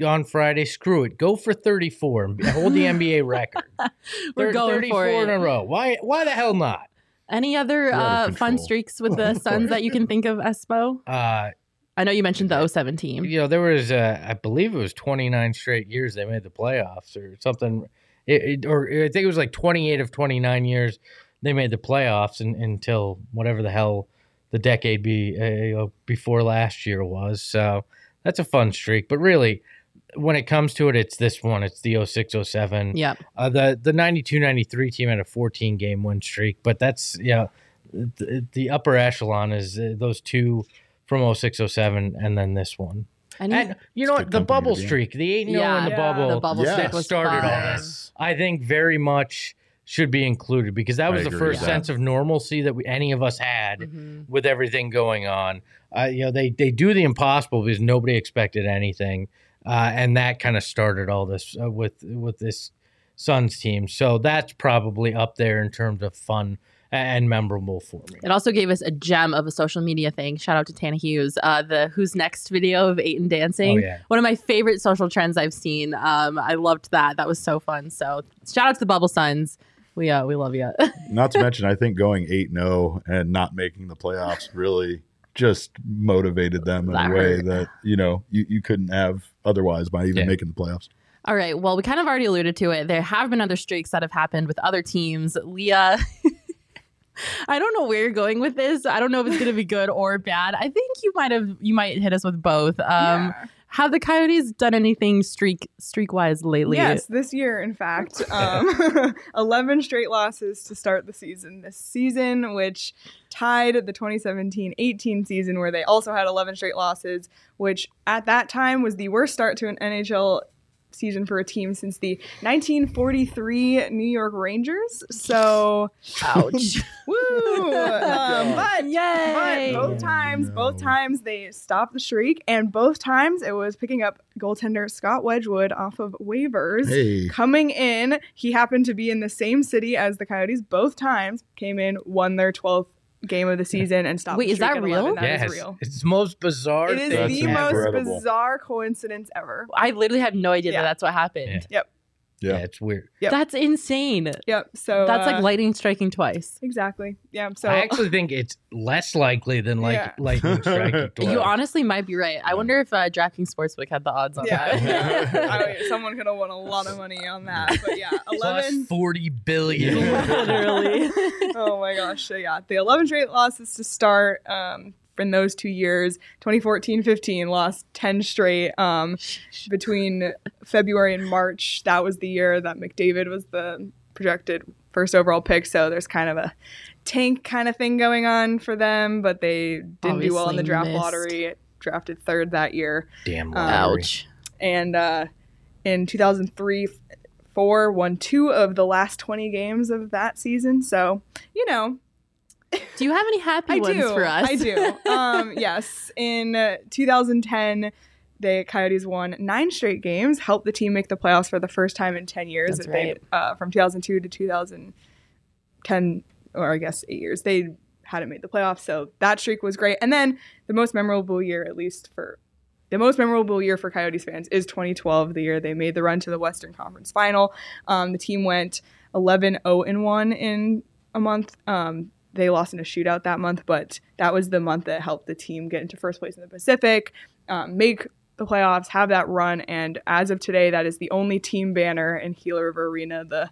Speaker 2: on Friday, screw it. Go for 34 and hold the NBA record.
Speaker 1: We're
Speaker 2: Thir-
Speaker 1: going
Speaker 2: 34
Speaker 1: for
Speaker 2: in a row. Why? Why the hell not?
Speaker 1: Any other
Speaker 3: You're out of
Speaker 1: uh, fun streaks with the Suns that you can think of, Espo?
Speaker 2: Uh,
Speaker 1: I know you mentioned the 07 team.
Speaker 2: you know, there was, uh, I believe it was 29 straight years they made the playoffs or something. It, it- or I think it was like 28 of 29 years they made the playoffs and, until whatever the hell the decade be uh, before last year was. So that's a fun streak. But really, when it comes to it, it's this one. It's the 06 07.
Speaker 1: Yep.
Speaker 2: Uh, the the 92 93 team had a 14 game win streak, but that's, you know, the, the upper echelon is uh, those two from 06 07 and then this one.
Speaker 1: Any,
Speaker 2: And you know what? The bubble
Speaker 3: to be in.
Speaker 2: streak, the 8 0
Speaker 1: Yeah,
Speaker 2: in the
Speaker 4: yeah,
Speaker 2: bubble,
Speaker 1: the bubble
Speaker 3: Yes.
Speaker 1: streak was
Speaker 2: started all this. I think very much should be included because that
Speaker 3: I
Speaker 2: was the first
Speaker 3: with that.
Speaker 2: sense of normalcy that we, any of us had
Speaker 1: Mhm.
Speaker 2: with everything going on. Uh, you know, they they do the impossible because nobody expected anything, uh, and that kind of started all this uh, with with this Suns team. So that's probably up there in terms of fun and memorable for me.
Speaker 1: It also gave us a gem of a social media thing. Shout out to Tana Hughes. Uh, the Who's Next video of Ayton dancing.
Speaker 2: Oh, yeah.
Speaker 1: One of my favorite social trends I've seen. Um, I loved that. That was so fun. So shout out to the Bubble Suns. We uh, we love you.
Speaker 3: Not to mention, I think going 8 0 and not making the playoffs really just motivated them in
Speaker 1: That
Speaker 3: a way
Speaker 1: hurt.
Speaker 3: that, you know, you, you couldn't have otherwise by even
Speaker 2: Yeah.
Speaker 3: making the playoffs.
Speaker 1: All right. Well, we kind of already alluded to it. There have been other streaks that have happened with other teams. Leah, I don't know where you're going with this. I don't know if it's going to be good or bad. I think you might have you might hit us with both. Um,
Speaker 4: Yeah.
Speaker 1: Have the Coyotes done anything streak streak wise lately?
Speaker 4: Yes, this year, in fact, um, 11 straight losses to start the season this season, which tied the 2017 18 season, where they also had 11 straight losses, which at that time was the worst start to an NHL season for a team since the 1943 New York Rangers. So,
Speaker 1: Ouch.
Speaker 4: woo! um, but
Speaker 1: Yay.
Speaker 4: but both times, both times they stopped the streak, and both times it was picking up goaltender Scott Wedgewood off of waivers.
Speaker 3: Hey.
Speaker 4: Coming in, he happened to be in the same city as the Coyotes both times. Came in, won their 12th game of the season, and stop.
Speaker 1: Wait,
Speaker 4: the
Speaker 1: is that real?
Speaker 4: 11. That is
Speaker 2: yes,
Speaker 4: real.
Speaker 2: it's the most bizarre
Speaker 4: It is
Speaker 2: thing.
Speaker 3: That's
Speaker 4: the most
Speaker 3: incredible.
Speaker 4: bizarre coincidence ever.
Speaker 1: I literally had no idea
Speaker 4: Yeah.
Speaker 1: that that's what happened.
Speaker 2: Yeah.
Speaker 3: Yeah.
Speaker 2: yeah, it's weird.
Speaker 4: Yep.
Speaker 1: That's insane.
Speaker 4: Yep. So
Speaker 1: That's
Speaker 4: uh,
Speaker 1: like lightning striking twice.
Speaker 4: exactly. Yeah. So
Speaker 2: I actually think it's less likely than like
Speaker 4: Yeah.
Speaker 2: lightning striking. twice.
Speaker 1: You honestly might be right. I wonder if uh, DraftKings Sportsbook had the odds on
Speaker 4: yeah,
Speaker 1: that.
Speaker 4: I- someone could have won a lot of money on that. But yeah,
Speaker 2: Plus
Speaker 4: eleven.
Speaker 2: forty billion.
Speaker 1: Literally.
Speaker 4: oh my gosh. So yeah, the 11 straight losses to start um, in those two years. 2014-15 lost 10 straight um, between February and March. That was the year that McDavid was the projected first overall pick. So there's kind of a tank kind of thing going on for them, but they didn't do well in the draft
Speaker 1: missed.
Speaker 4: lottery. Drafted third that year.
Speaker 2: Damn.
Speaker 4: Um,
Speaker 2: lottery.
Speaker 1: Ouch.
Speaker 4: and uh, in 2003 4 won two of the last 20 games of that season so you know
Speaker 1: Do you have any happy
Speaker 4: i
Speaker 1: ones
Speaker 4: do
Speaker 1: for us?
Speaker 4: i do um, yes in uh, 2010 the coyotes won nine straight games helped the team make the playoffs for the first time in 10 years
Speaker 1: That's
Speaker 4: They-
Speaker 1: right.
Speaker 4: uh, from 2002 to 2010 or i guess eight years they hadn't made the playoffs so that streak was great and then the most memorable year at least for the most memorable year for Coyotes fans is 2012, the year they made the run to the Western Conference Final. Um, the team went 11 0 and 1 in a month. Um, they lost in a shootout that month, but that was the month that helped the team get into first place in the Pacific, um, make the playoffs, have that run, and as of today, that is the only team banner in Gila River Arena, the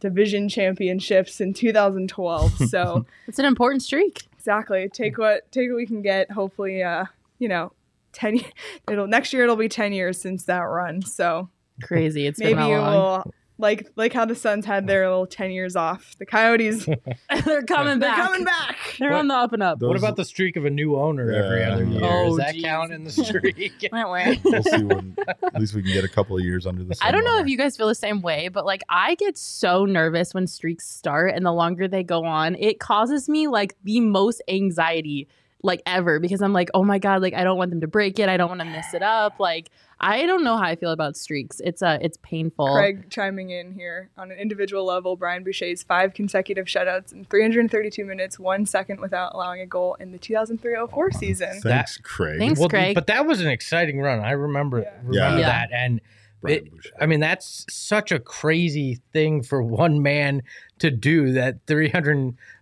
Speaker 4: division championships in 2012. So
Speaker 1: It's an important streak.
Speaker 4: exactly take what take what we can get hopefully uh you know 10 it'll next year it'll be 10 years since that run so
Speaker 1: Crazy. It's
Speaker 4: maybe
Speaker 1: been that long.
Speaker 4: will like like how the suns had their little 10 years off the coyotes
Speaker 1: They're coming
Speaker 4: they're
Speaker 1: back.
Speaker 4: coming back
Speaker 1: They're on the up and up.
Speaker 3: Those-
Speaker 2: What about the streak of a new owner every
Speaker 3: Yeah.
Speaker 2: other year?
Speaker 1: Oh,
Speaker 2: Does that
Speaker 1: geez.
Speaker 2: count in the streak?
Speaker 1: Wait, wait.
Speaker 3: We'll see when at least we can get a couple of years under the sun.
Speaker 1: I don't know if you guys feel the same way, but like I get so nervous when streaks start and the longer they go on, it causes me like the most anxiety like ever because I'm like, oh my God, like I don't want them to break it. I don't want to mess it up. Like I don't know how I feel about streaks. It's uh it's painful.
Speaker 4: Craig chiming in here on an individual level. Brian Boucher's five consecutive shutouts in 332 minutes, one second without allowing a goal in the 2003-04 season.
Speaker 3: Thanks, Craig.
Speaker 1: Thanks,
Speaker 2: Well,
Speaker 1: Craig.
Speaker 2: but that was an exciting run. I remember
Speaker 4: Yeah.
Speaker 2: remember
Speaker 1: Yeah.
Speaker 2: that, and
Speaker 3: Brian
Speaker 2: it-
Speaker 3: Boucher.
Speaker 2: I mean that's such a crazy thing for one man to do. That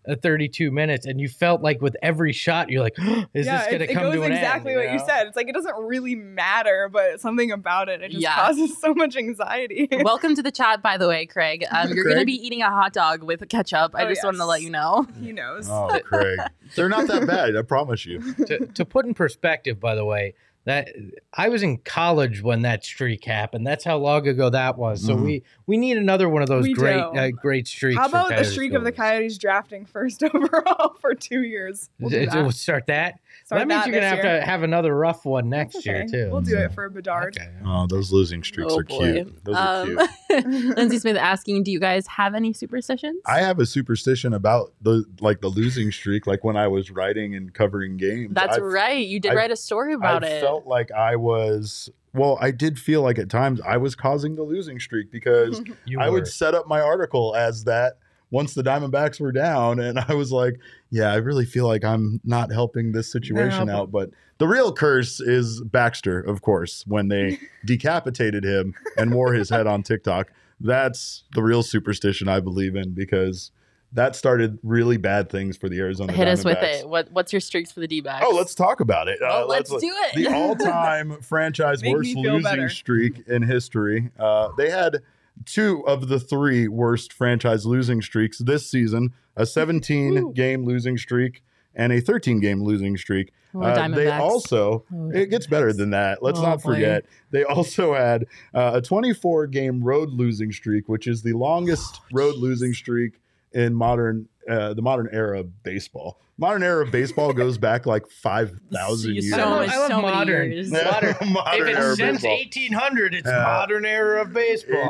Speaker 2: 332 minutes, and you felt like with every shot, you're like, is
Speaker 4: yeah,
Speaker 2: this going
Speaker 4: it,
Speaker 2: to come
Speaker 4: goes
Speaker 2: to an
Speaker 4: exactly
Speaker 2: end?
Speaker 4: what you
Speaker 2: know?
Speaker 4: said. It's like it doesn't really matter, but something about it it just
Speaker 1: Yeah.
Speaker 4: causes so much anxiety.
Speaker 1: Welcome to the chat, by the way, Craig. Um, you're going to be eating a hot dog with ketchup. I
Speaker 4: Oh,
Speaker 1: just wanted to let you know.
Speaker 4: he knows.
Speaker 3: Oh, Craig. They're not that bad, I promise you.
Speaker 2: to, to put in perspective, by the way, that I was in college when that streak happened. That's how long ago that was. So
Speaker 3: Mhm.
Speaker 2: we we need another one of those
Speaker 4: We
Speaker 2: great uh, great streaks.
Speaker 4: How about the
Speaker 2: Coyotes
Speaker 4: streak of the. Coyotes drafting first overall for two years? We'll do
Speaker 2: It- it
Speaker 4: that.
Speaker 2: will start that.
Speaker 4: Start
Speaker 2: that means
Speaker 4: that
Speaker 2: you're gonna have
Speaker 4: year.
Speaker 2: to have another rough one next
Speaker 4: That's
Speaker 2: year too.
Speaker 4: We'll do
Speaker 3: So-
Speaker 4: it for Bedard.
Speaker 2: Okay.
Speaker 3: Oh, those losing streaks
Speaker 1: Oh,
Speaker 3: are
Speaker 1: boy.
Speaker 3: cute. Those are
Speaker 1: Um,
Speaker 3: cute.
Speaker 1: Lindsay Smith asking, do you guys have any superstitions?
Speaker 3: I have a superstition about the like the losing streak, like when I was writing and covering games.
Speaker 1: That's
Speaker 3: I
Speaker 1: right. You did
Speaker 3: I-
Speaker 1: write a story about
Speaker 3: I
Speaker 1: it.
Speaker 3: Felt like I was well, I did feel like at times I was causing the losing streak because I would set up my article as that once the Diamondbacks were down, and I was like, "Yeah, I really feel like I'm not helping this situation
Speaker 4: No,
Speaker 3: out." But the real curse is Baxter, of course, when they decapitated him and wore his head on TikTok. That's the real superstition I believe in because that started really bad things for the Arizona.
Speaker 1: Hit us with it. What What's your streaks for the D backs?
Speaker 3: Oh, let's talk about it.
Speaker 1: Well, let's do it.
Speaker 3: The all-time franchise
Speaker 4: Make
Speaker 3: worst losing
Speaker 4: better.
Speaker 3: streak in history. Uh, they had two of the three worst franchise losing streaks this season: a 17 game losing streak and a 13 game losing streak.
Speaker 1: Oh,
Speaker 3: Uh, they also,
Speaker 1: Oh,
Speaker 3: it gets better than that. Let's
Speaker 1: Oh,
Speaker 3: not
Speaker 1: boy.
Speaker 3: forget, they also had uh, a 24 game road losing streak, which is the longest road losing streak in modern uh, the modern era of baseball. Modern era of baseball goes back like 5,000 years.
Speaker 1: So
Speaker 2: I love,
Speaker 1: much-
Speaker 2: I love
Speaker 1: so
Speaker 2: modern.
Speaker 1: years.
Speaker 2: modern.
Speaker 3: Modern
Speaker 2: if
Speaker 3: era
Speaker 2: it's
Speaker 3: of
Speaker 2: since 1800, it's
Speaker 3: Yeah.
Speaker 2: modern era of baseball.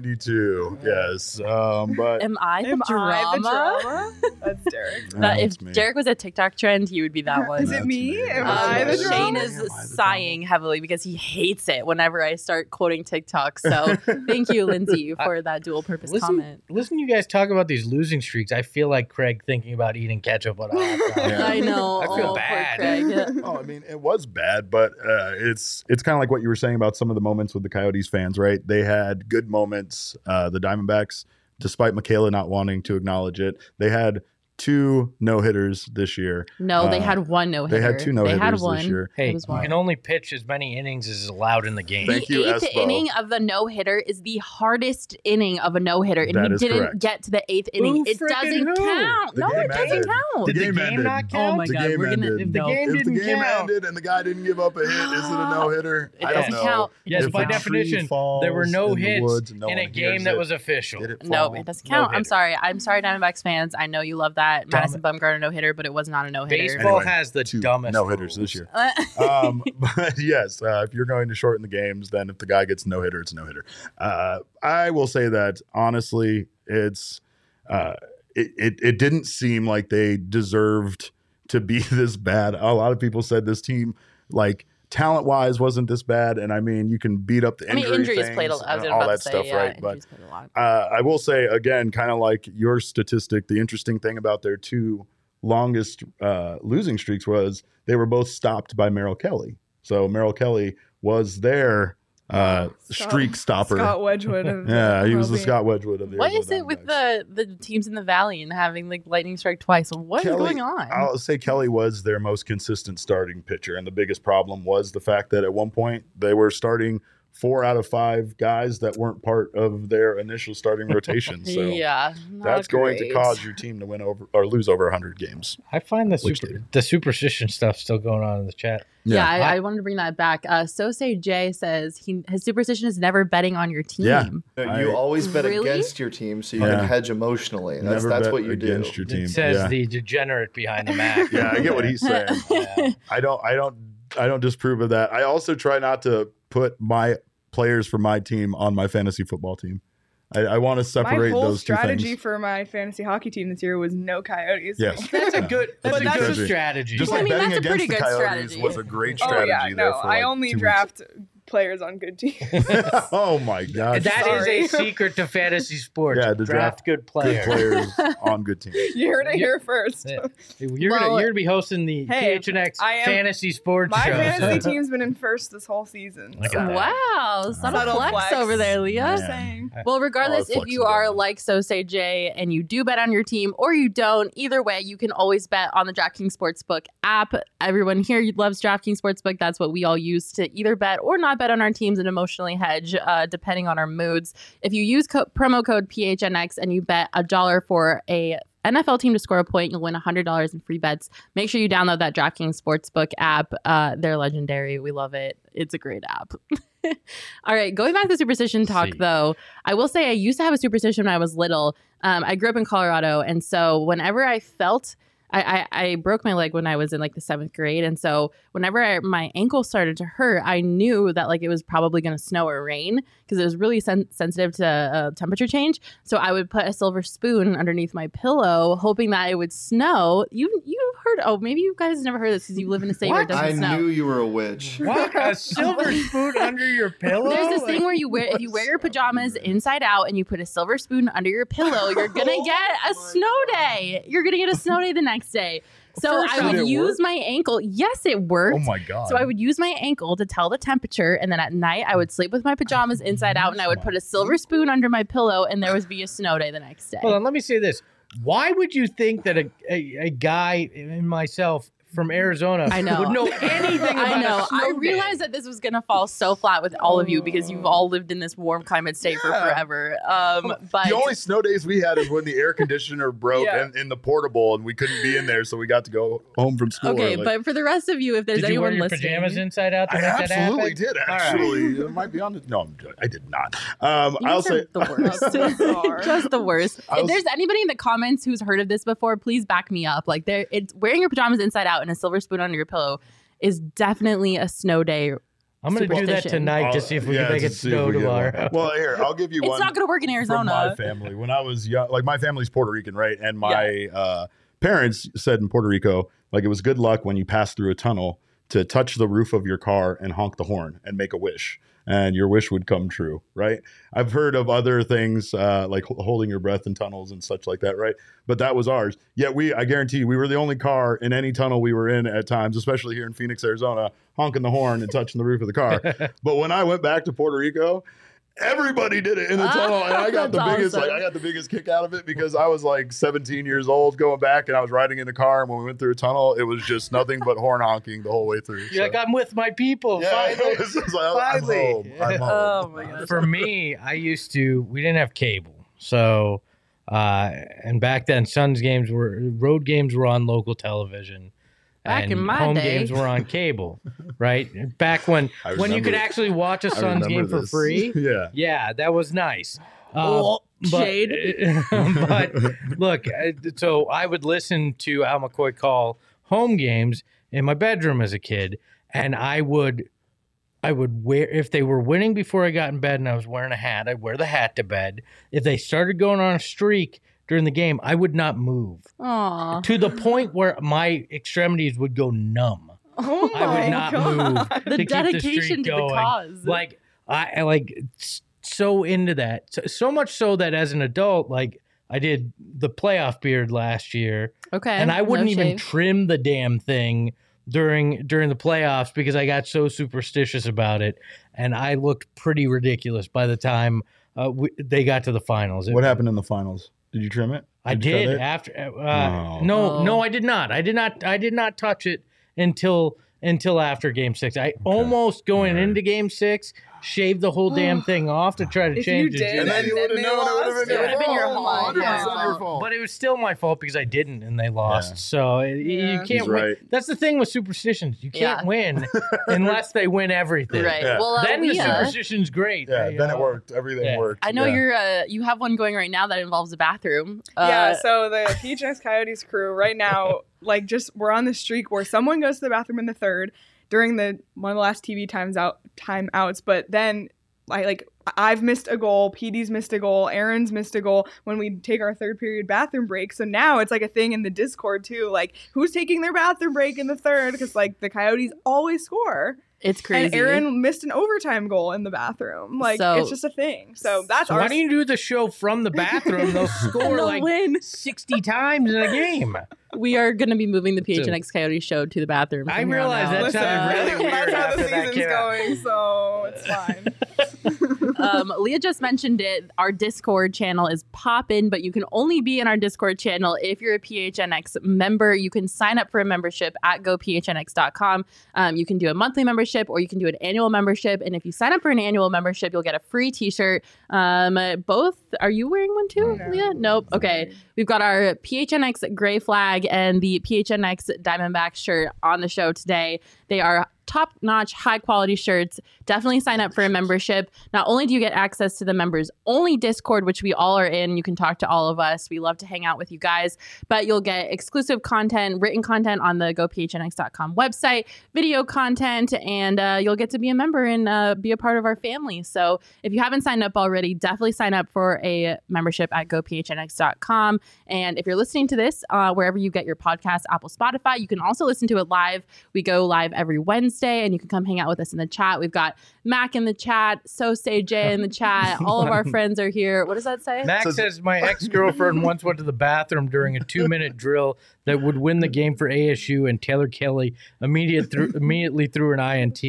Speaker 3: 1892. Yes. Um, but
Speaker 1: Am I the
Speaker 4: Am
Speaker 1: drama?
Speaker 4: I the drama? That's Derek.
Speaker 3: No,
Speaker 1: That if
Speaker 3: me.
Speaker 1: Derek was a TikTok trend, he would be that one.
Speaker 4: Is it me?
Speaker 3: me.
Speaker 4: Am
Speaker 1: Um,
Speaker 4: I the
Speaker 3: Shane
Speaker 1: Shane is
Speaker 3: Am I
Speaker 1: sighing heavily because he hates it whenever I start quoting TikTok. So thank you, Lindsay, for that dual purpose
Speaker 2: Listen,
Speaker 1: comment.
Speaker 2: listen, you guys talk about these losing streaks. I feel like Craig thinking about eating ketchup on a hot dog.
Speaker 3: Yeah.
Speaker 1: I know.
Speaker 2: I feel
Speaker 1: oh,
Speaker 2: bad.
Speaker 1: Craig.
Speaker 3: oh, I mean, it was bad, but uh, it's it's kind of like what you were saying about some of the moments with the Coyotes fans, right? They had good moments. Uh, the Diamondbacks, despite Makayla not wanting to acknowledge it, they had two no hitters this year.
Speaker 1: No, they
Speaker 3: Uh,
Speaker 1: had one no hitter.
Speaker 3: They had two no
Speaker 1: They
Speaker 3: hitters
Speaker 1: had one.
Speaker 3: this year.
Speaker 2: Hey, you
Speaker 1: one.
Speaker 2: can only pitch as many innings as is allowed in the game.
Speaker 3: Thank
Speaker 1: the
Speaker 3: you,
Speaker 1: eighth
Speaker 3: Espo.
Speaker 1: inning of the no hitter is the hardest inning of a no hitter, and
Speaker 3: That
Speaker 1: he
Speaker 3: is
Speaker 1: didn't
Speaker 3: correct.
Speaker 1: get to the eighth inning.
Speaker 2: Who
Speaker 1: it doesn't
Speaker 2: who?
Speaker 1: count.
Speaker 3: The
Speaker 1: no,
Speaker 3: game
Speaker 1: it doesn't
Speaker 3: ended.
Speaker 1: count.
Speaker 3: The
Speaker 2: Did the
Speaker 3: game
Speaker 2: game
Speaker 3: ended.
Speaker 2: not
Speaker 1: Oh
Speaker 2: count?
Speaker 1: my
Speaker 3: The
Speaker 1: god,
Speaker 3: game
Speaker 1: we're gonna
Speaker 3: ended.
Speaker 2: The
Speaker 1: no.
Speaker 2: game
Speaker 3: if the
Speaker 2: didn't
Speaker 3: game
Speaker 2: count.
Speaker 3: ended and the guy didn't give up a hit, is it a no hitter?
Speaker 1: It
Speaker 3: I don't
Speaker 1: doesn't
Speaker 3: know.
Speaker 1: count.
Speaker 2: Yes, by definition,
Speaker 3: falls
Speaker 2: there were no hits in a game that was official.
Speaker 1: No, it doesn't count. I'm sorry. I'm sorry, Diamondbacks fans. I know you love that
Speaker 2: Dumb-
Speaker 1: Madison Bumgarner no hitter, but it was not a no hitter.
Speaker 2: Baseball
Speaker 3: Anyway,
Speaker 2: has the
Speaker 3: Two
Speaker 2: dumbest
Speaker 3: no hitters this year. um, but yes, uh, if you're going to shorten the games, then if the guy gets no hitter, it's no hitter. Uh, I will say that honestly, it's uh, it, it it didn't seem like they deserved to be this bad. A lot of people said this team, like talent wise, wasn't this bad. And I mean, you can beat up the
Speaker 1: I mean, injuries played a lot. I was
Speaker 3: all that
Speaker 1: say,
Speaker 3: stuff,
Speaker 1: yeah,
Speaker 3: right? But
Speaker 1: injuries played a lot.
Speaker 3: uh, I will say again, kind of like your statistic, the interesting thing about their two longest uh, losing streaks was they were both stopped by Merrill Kelly. So Merrill Kelly was their uh,
Speaker 4: Scott-
Speaker 3: streak stopper.
Speaker 4: Scott Wedgewood. Of
Speaker 3: yeah, he was the Scott Wedgewood of the
Speaker 1: What
Speaker 3: Arizona
Speaker 1: is it with the the teams in the valley and having like lightning strike twice? What is
Speaker 3: Kelly-
Speaker 1: going on?
Speaker 3: I'll say Kelly was their most consistent starting pitcher, and the biggest problem was the fact that at one point they were starting four out of five guys that weren't part of their initial starting rotation. So
Speaker 1: yeah, not
Speaker 3: that's going to cause your team to win over or lose over 100 games.
Speaker 2: I find the super,
Speaker 3: did.
Speaker 2: the superstition stuff still going on in the chat.
Speaker 1: Yeah,
Speaker 3: Yeah.
Speaker 1: I, I wanted to bring that back. Uh, so say Jay says he his superstition is never betting on your team.
Speaker 3: Yeah.
Speaker 5: No, you
Speaker 3: I-
Speaker 5: always bet
Speaker 1: Really?
Speaker 5: against your team so you
Speaker 3: Yeah.
Speaker 5: can hedge emotionally. That's
Speaker 3: Never
Speaker 5: that's
Speaker 3: bet
Speaker 5: what you do.
Speaker 3: against your team.
Speaker 2: It says
Speaker 3: yeah.
Speaker 2: the degenerate behind the Mac.
Speaker 3: yeah, I get what he's saying.
Speaker 2: Yeah.
Speaker 3: I don't, I don't, I don't disprove of that. I also try not to put my players for my team on my fantasy football team. I, I want to
Speaker 4: My
Speaker 3: separate
Speaker 4: whole
Speaker 3: those two
Speaker 4: strategy
Speaker 3: things.
Speaker 4: for my fantasy hockey team this year was no coyotes.
Speaker 3: Yes.
Speaker 2: That's a good. That's
Speaker 3: That's
Speaker 2: a good
Speaker 3: exactly-
Speaker 2: strategy.
Speaker 3: Just
Speaker 1: Well, I
Speaker 3: like
Speaker 1: mean,
Speaker 3: betting
Speaker 1: that's a
Speaker 3: against
Speaker 1: pretty
Speaker 3: the
Speaker 1: good
Speaker 3: Coyotes
Speaker 1: strategy.
Speaker 3: was a great
Speaker 4: oh,
Speaker 3: strategy.
Speaker 4: Oh strategy yeah,
Speaker 3: there
Speaker 4: no.
Speaker 3: for
Speaker 4: I only
Speaker 3: two
Speaker 4: draft players on good teams.
Speaker 3: oh my god,
Speaker 2: That is
Speaker 4: Sorry.
Speaker 2: a secret to fantasy sports.
Speaker 3: Yeah, to
Speaker 2: draft,
Speaker 3: draft
Speaker 2: good
Speaker 3: good
Speaker 2: players.
Speaker 3: players on good teams.
Speaker 4: you heard it here first.
Speaker 2: Yeah. You're
Speaker 1: Well,
Speaker 2: gonna you're gonna be hosting the
Speaker 4: hey,
Speaker 2: PHNX
Speaker 4: I am-
Speaker 2: fantasy sports show.
Speaker 4: My
Speaker 2: show.
Speaker 4: fantasy team's been in first this whole season.
Speaker 2: Look
Speaker 4: so
Speaker 2: that.
Speaker 1: Wow, subtle,
Speaker 4: Subtle
Speaker 1: flex,
Speaker 4: flex.
Speaker 1: over there, Leah.
Speaker 3: Yeah.
Speaker 4: saying.
Speaker 1: Well, regardless if you are like So Say Jay and you do bet on your team or you don't, either way, you can always bet on the DraftKings Sportsbook app. Everyone here loves DraftKings Sportsbook. That's what we all use to either bet or not bet on our teams and emotionally hedge, uh, depending on our moods. If you use co- promo code PHNX and you bet a dollar for a NFL team to score a point, you'll win $100 in free bets. Make sure you download that DraftKings Sportsbook app. Uh, they're legendary. We love it. It's a great app. All right, going back to superstition talk,
Speaker 2: See.
Speaker 1: though, I will say I used to have a superstition when I was little. Um, I grew up in Colorado, and so whenever I felt I, I, I broke my leg when I was in like the seventh grade, and so whenever I, my ankle started to hurt, I knew that like it was probably going to snow or rain because it was really sen- sensitive to uh, temperature change. So I would put a silver spoon underneath my pillow, hoping that it would snow. You you've heard? Oh, maybe you guys never heard this because you live in a state where it doesn't
Speaker 5: I
Speaker 1: snow.
Speaker 5: I knew you were a witch.
Speaker 2: What a silver spoon under your pillow?
Speaker 1: There's this thing where you wear if you wear your pajamas inside out and you put a silver spoon under your pillow, you're gonna get a snow day. You're gonna get a snow day the next day. So
Speaker 2: First
Speaker 1: I would use
Speaker 3: work?
Speaker 1: my ankle. Yes, it worked.
Speaker 3: Oh my god.
Speaker 1: So I would use my ankle to tell the temperature, and then at night I would sleep with my pajamas inside out, and I would put a silver spoon under my pillow, and there would be a snow day the next day.
Speaker 2: Hold on, let me say this. Why would you think that a, a, a guy and myself from Arizona
Speaker 1: I know.
Speaker 2: would know anything about
Speaker 1: I know.
Speaker 2: a snow
Speaker 1: I
Speaker 2: day.
Speaker 1: realized that this was gonna fall so flat with all of you because you've all lived in this warm climate state for forever. Um, but
Speaker 3: the only snow days we had is when the air conditioner broke
Speaker 4: Yeah.
Speaker 3: and in the portable and we couldn't be in there, so we got to go home from school.
Speaker 1: okay,
Speaker 3: early.
Speaker 1: but for the rest of you, if there's
Speaker 2: Did you
Speaker 1: anyone
Speaker 2: wear your
Speaker 1: listening,
Speaker 2: pajamas inside out to
Speaker 3: I
Speaker 2: make
Speaker 3: absolutely
Speaker 2: happen?
Speaker 3: did.
Speaker 2: All right.
Speaker 3: Actually, it might be on the. No, I'm. I did not. Um,
Speaker 1: You
Speaker 3: I'll
Speaker 1: guys are
Speaker 3: say
Speaker 1: the worst. Just the worst.
Speaker 3: I
Speaker 1: if there's anybody in the comments who's heard of this before, please back me up. Like, there, it's wearing your pajamas inside out and a silver spoon under your pillow is definitely a snow day.
Speaker 2: I'm gonna do that tonight to
Speaker 3: I'll-
Speaker 2: see if we
Speaker 3: yeah,
Speaker 2: can make it snow
Speaker 3: we
Speaker 2: tomorrow.
Speaker 3: Well, here I'll give you
Speaker 1: It's
Speaker 3: one.
Speaker 1: not going to work in
Speaker 3: from my family. When I was young, like my family's Puerto Rican, right? And my uh, parents said in Puerto Rico, like it was good luck when you pass through a tunnel to touch the roof of your car and honk the horn and make a wish, and your wish would come true, right? I've heard of other things uh, like holding your breath in tunnels and such like that, right? But that was ours. Yet we, I guarantee, you, we were the only car in any tunnel we were in at times, especially here in Phoenix, Arizona, honking the horn and touching the roof of the car. but when I went back to Puerto Rico, everybody did it in the tunnel and i got the
Speaker 1: That's
Speaker 3: biggest like i got the biggest kick out of it because i was like 17 years old going back and i was riding in a car and when we went through a tunnel it was just nothing but horn honking the whole way through
Speaker 2: You're like, I'm with my people.
Speaker 3: yeah
Speaker 2: finally."
Speaker 3: it was I'm
Speaker 2: Finally.
Speaker 3: home. I'm home.
Speaker 1: Oh my gosh.
Speaker 2: For me, I used to. We didn't have cable, so uh, and back then, Suns games were road games were on local television.
Speaker 1: Back
Speaker 2: and
Speaker 1: in my
Speaker 2: home
Speaker 1: day.
Speaker 2: games were on cable, right? Back when
Speaker 3: I
Speaker 2: when you could
Speaker 3: remember-
Speaker 2: actually watch a Suns
Speaker 3: remember
Speaker 2: game for
Speaker 3: this.
Speaker 2: free.
Speaker 3: yeah
Speaker 2: Yeah, that was nice. Uh,
Speaker 1: Oh,
Speaker 2: but,
Speaker 1: shade.
Speaker 2: but look, uh, so I would listen to Al McCoy call home games in my bedroom as a kid, and I would, I would wear if they were winning before I got in bed and I was wearing a hat, I'd wear the hat to bed. If they started going on a streak during the game, I would not move
Speaker 1: Aw.
Speaker 2: to the point where my extremities would go numb.
Speaker 4: Oh
Speaker 2: I would
Speaker 4: my
Speaker 2: not
Speaker 4: God.
Speaker 2: move
Speaker 1: The
Speaker 2: to keep the
Speaker 1: dedication
Speaker 2: streak
Speaker 1: to the cause.
Speaker 2: Like I, I like so into that. So, so much so that as an adult, like I did the playoff beard last year,
Speaker 1: Okay.
Speaker 2: and I wouldn't even
Speaker 1: shave.
Speaker 2: trim the damn thing during during the playoffs because I got so superstitious about it, and I looked pretty ridiculous by the time uh, we, they got to the finals. It-
Speaker 3: what happened in the finals did you trim it
Speaker 2: I did
Speaker 3: it?
Speaker 2: after. Uh,
Speaker 3: Oh.
Speaker 2: No,
Speaker 1: Oh.
Speaker 2: no, I did not. I did not. I did not touch it until until after Game Six. I almost going
Speaker 3: Alright.
Speaker 2: into Game Six shaved the whole damn thing off to try to
Speaker 4: If
Speaker 2: change
Speaker 4: you
Speaker 2: the
Speaker 4: did,
Speaker 2: jersey.
Speaker 3: And then you
Speaker 4: then
Speaker 3: would've known it would've been
Speaker 1: It would've been your
Speaker 4: my
Speaker 1: fault.
Speaker 3: 100% your fault.
Speaker 2: But it was still my fault because I didn't and they lost.
Speaker 3: Yeah.
Speaker 2: So it- you can't
Speaker 3: He's
Speaker 2: win.
Speaker 3: right.
Speaker 2: That's the thing with superstitions. You can't
Speaker 1: Yeah.
Speaker 2: win unless they win everything.
Speaker 1: Right.
Speaker 3: Yeah.
Speaker 1: Well, uh,
Speaker 2: Then the
Speaker 1: Leah,
Speaker 2: superstition's great.
Speaker 3: yeah
Speaker 2: you
Speaker 3: then
Speaker 2: know?
Speaker 3: it worked everything
Speaker 2: Yeah.
Speaker 3: worked
Speaker 1: I know
Speaker 3: Yeah.
Speaker 1: you're. Uh, you have one going right now that involves a bathroom. Uh,
Speaker 4: yeah, so the PHNX Coyotes crew right now, like, just we're on the streak where someone goes to the bathroom in the third during the one of the last TV times out timeouts, but then I like I've missed a goal, PD's missed a goal, Aaron's missed a goal when we take our third period bathroom break. So now it's like a thing in the Discord too, like who's taking their bathroom break in the third because like the Coyotes always score.
Speaker 1: It's crazy.
Speaker 4: And Aaron missed an overtime goal in the bathroom. Like
Speaker 1: So-
Speaker 4: it's just a thing. So that's
Speaker 2: So
Speaker 4: our
Speaker 2: why don't you do the show from the bathroom? They'll score
Speaker 1: They'll
Speaker 2: like
Speaker 1: win.
Speaker 2: 60 times in a game.
Speaker 1: We are going to be moving the PHNX Coyote show to the bathroom.
Speaker 2: I
Speaker 1: from here on
Speaker 2: realize
Speaker 1: out.
Speaker 2: that
Speaker 4: Listen,
Speaker 2: sounded really weird
Speaker 4: That's how the
Speaker 2: that
Speaker 4: season's
Speaker 2: came
Speaker 4: going, so it's fine.
Speaker 1: um, Leah just mentioned it. Our Discord channel is poppin', but you can only be in our Discord channel if you're a PHNX member. You can sign up for a membership at gophnx.com. Um, you can do a monthly membership or you can do an annual membership. And if you sign up for an annual membership, you'll get a free T-shirt. Um, both. Are you wearing one too,
Speaker 4: No.
Speaker 1: Leah? Nope. Okay. We've got our PHNX gray flag and the PHNX Diamondback shirt on the show today. They are top notch, high quality shirts. Definitely sign up for a membership. Not only do you get access to the members only Discord, which we all are in, you can talk to all of us. We love to hang out with you guys, but you'll get exclusive content, written content on the gophnx.com website, video content, and uh, you'll get to be a member and uh, be a part of our family. So if you haven't signed up already, definitely sign up for a membership at gophnx.com. And if you're listening to this, uh, wherever you get your podcast, Apple, Spotify, you can also listen to it live. We go live every Wednesday, and you can come hang out with us in the chat. We've got Mac in the chat, So Say Jay in the chat. All of our friends are here. What does that say?
Speaker 2: Mac
Speaker 3: Says-
Speaker 2: says my ex girlfriend once went to the bathroom during a two minute drill that would win the game for ASU, and Taylor Kelly immediate threw, immediately threw an INT.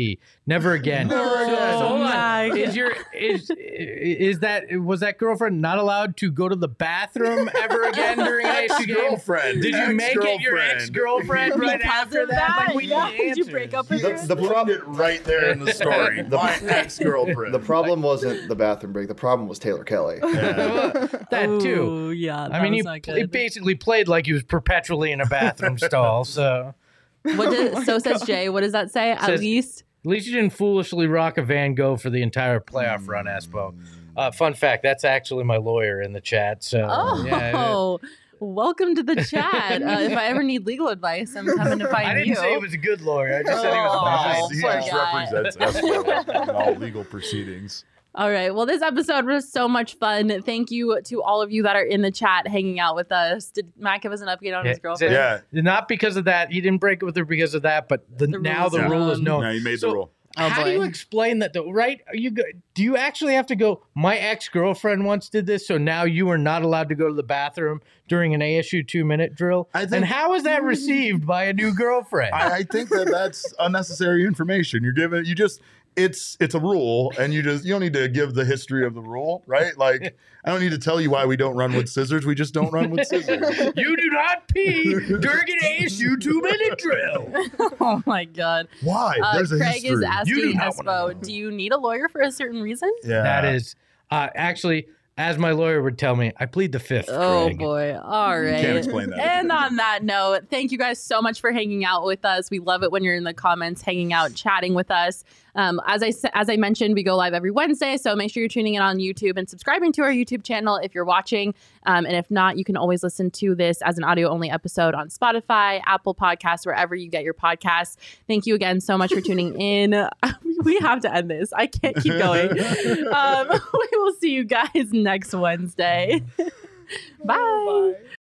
Speaker 2: Never again.
Speaker 3: Never again.
Speaker 2: so hold on.
Speaker 1: Oh
Speaker 2: is your is is that was that girlfriend not allowed to go to the bathroom ever again during an ASU game?
Speaker 3: Ex-girlfriend.
Speaker 2: Did you make it your
Speaker 3: Ex-girlfriend.
Speaker 2: right
Speaker 1: Because
Speaker 2: after
Speaker 1: of
Speaker 2: that?
Speaker 1: that?
Speaker 2: Like, we
Speaker 1: Yeah. Did you break up with
Speaker 5: The,
Speaker 1: her?
Speaker 5: the
Speaker 3: Put
Speaker 5: problem
Speaker 3: it right there in the story. My ex girlfriend.
Speaker 5: the problem wasn't the bathroom break. The problem was Taylor Kelly.
Speaker 2: that too.
Speaker 1: Ooh, yeah.
Speaker 2: I mean,
Speaker 1: was
Speaker 2: he,
Speaker 1: not
Speaker 2: he basically played like he was perpetually in a bathroom stall. So
Speaker 1: What did, so says Jay. What does that say? At
Speaker 2: Says-
Speaker 1: least.
Speaker 2: at least you didn't foolishly rock a Van Gogh for the entire playoff run, Espo. Uh, fun fact: that's actually my lawyer in the chat. So
Speaker 1: Oh,
Speaker 2: yeah,
Speaker 1: welcome to the chat. Uh, if I ever need legal advice, I'm coming to find you.
Speaker 2: I didn't
Speaker 1: you.
Speaker 2: say he was a good lawyer. I just said he was
Speaker 1: Oh,
Speaker 2: was
Speaker 3: he just
Speaker 1: guy.
Speaker 3: represents Espo in all legal proceedings.
Speaker 1: All right. Well, this episode was so much fun. Thank you to all of you that are in the chat hanging out with us. Did Matt give us an update on
Speaker 2: Yeah,
Speaker 1: his girlfriend?
Speaker 3: Yeah.
Speaker 2: Not because of that. He didn't break it with her because of that, but the,
Speaker 1: The
Speaker 2: now the
Speaker 1: are
Speaker 2: rule is
Speaker 1: known.
Speaker 2: known.
Speaker 3: Now you made
Speaker 2: So-
Speaker 3: the rule.
Speaker 1: Oh,
Speaker 2: How do you explain that though? Right? Are you go, do you actually have to go? My ex girlfriend once did this, so now you are not allowed to go to the bathroom during an ASU two minute drill.
Speaker 3: I think-
Speaker 2: and how is that received by a new girlfriend?
Speaker 3: I, I think that that's unnecessary information. You're giving you just it's it's a rule, and you just you don't need to give the history of the rule, right? Like I don't need to tell you why we don't run with scissors. We just don't run with scissors.
Speaker 2: you do not pee during an ASU two minute drill.
Speaker 1: oh my God.
Speaker 3: Why?
Speaker 1: Uh,
Speaker 3: There's a
Speaker 1: Craig
Speaker 3: history.
Speaker 1: is
Speaker 2: You do
Speaker 1: asking
Speaker 2: not.
Speaker 1: Espo, do you need a lawyer for a certain reason?
Speaker 3: yeah,
Speaker 2: That is uh, actually, as my lawyer would tell me, I plead the fifth.
Speaker 1: Oh
Speaker 2: Craig.
Speaker 1: boy. All right.
Speaker 3: Can't explain that.
Speaker 1: And on that note, thank you guys so much for hanging out with us. We love it when you're in the comments, hanging out, chatting with us. Um, as I as I mentioned, we go live every Wednesday, so make sure you're tuning in on YouTube and subscribing to our YouTube channel if you're watching. Um, and if not, you can always listen to this as an audio only episode on Spotify, Apple Podcasts, wherever you get your podcasts. Thank you again so much for tuning in. we have to end this. I can't keep going. um, we will see you guys next Wednesday. Bye.
Speaker 4: Bye.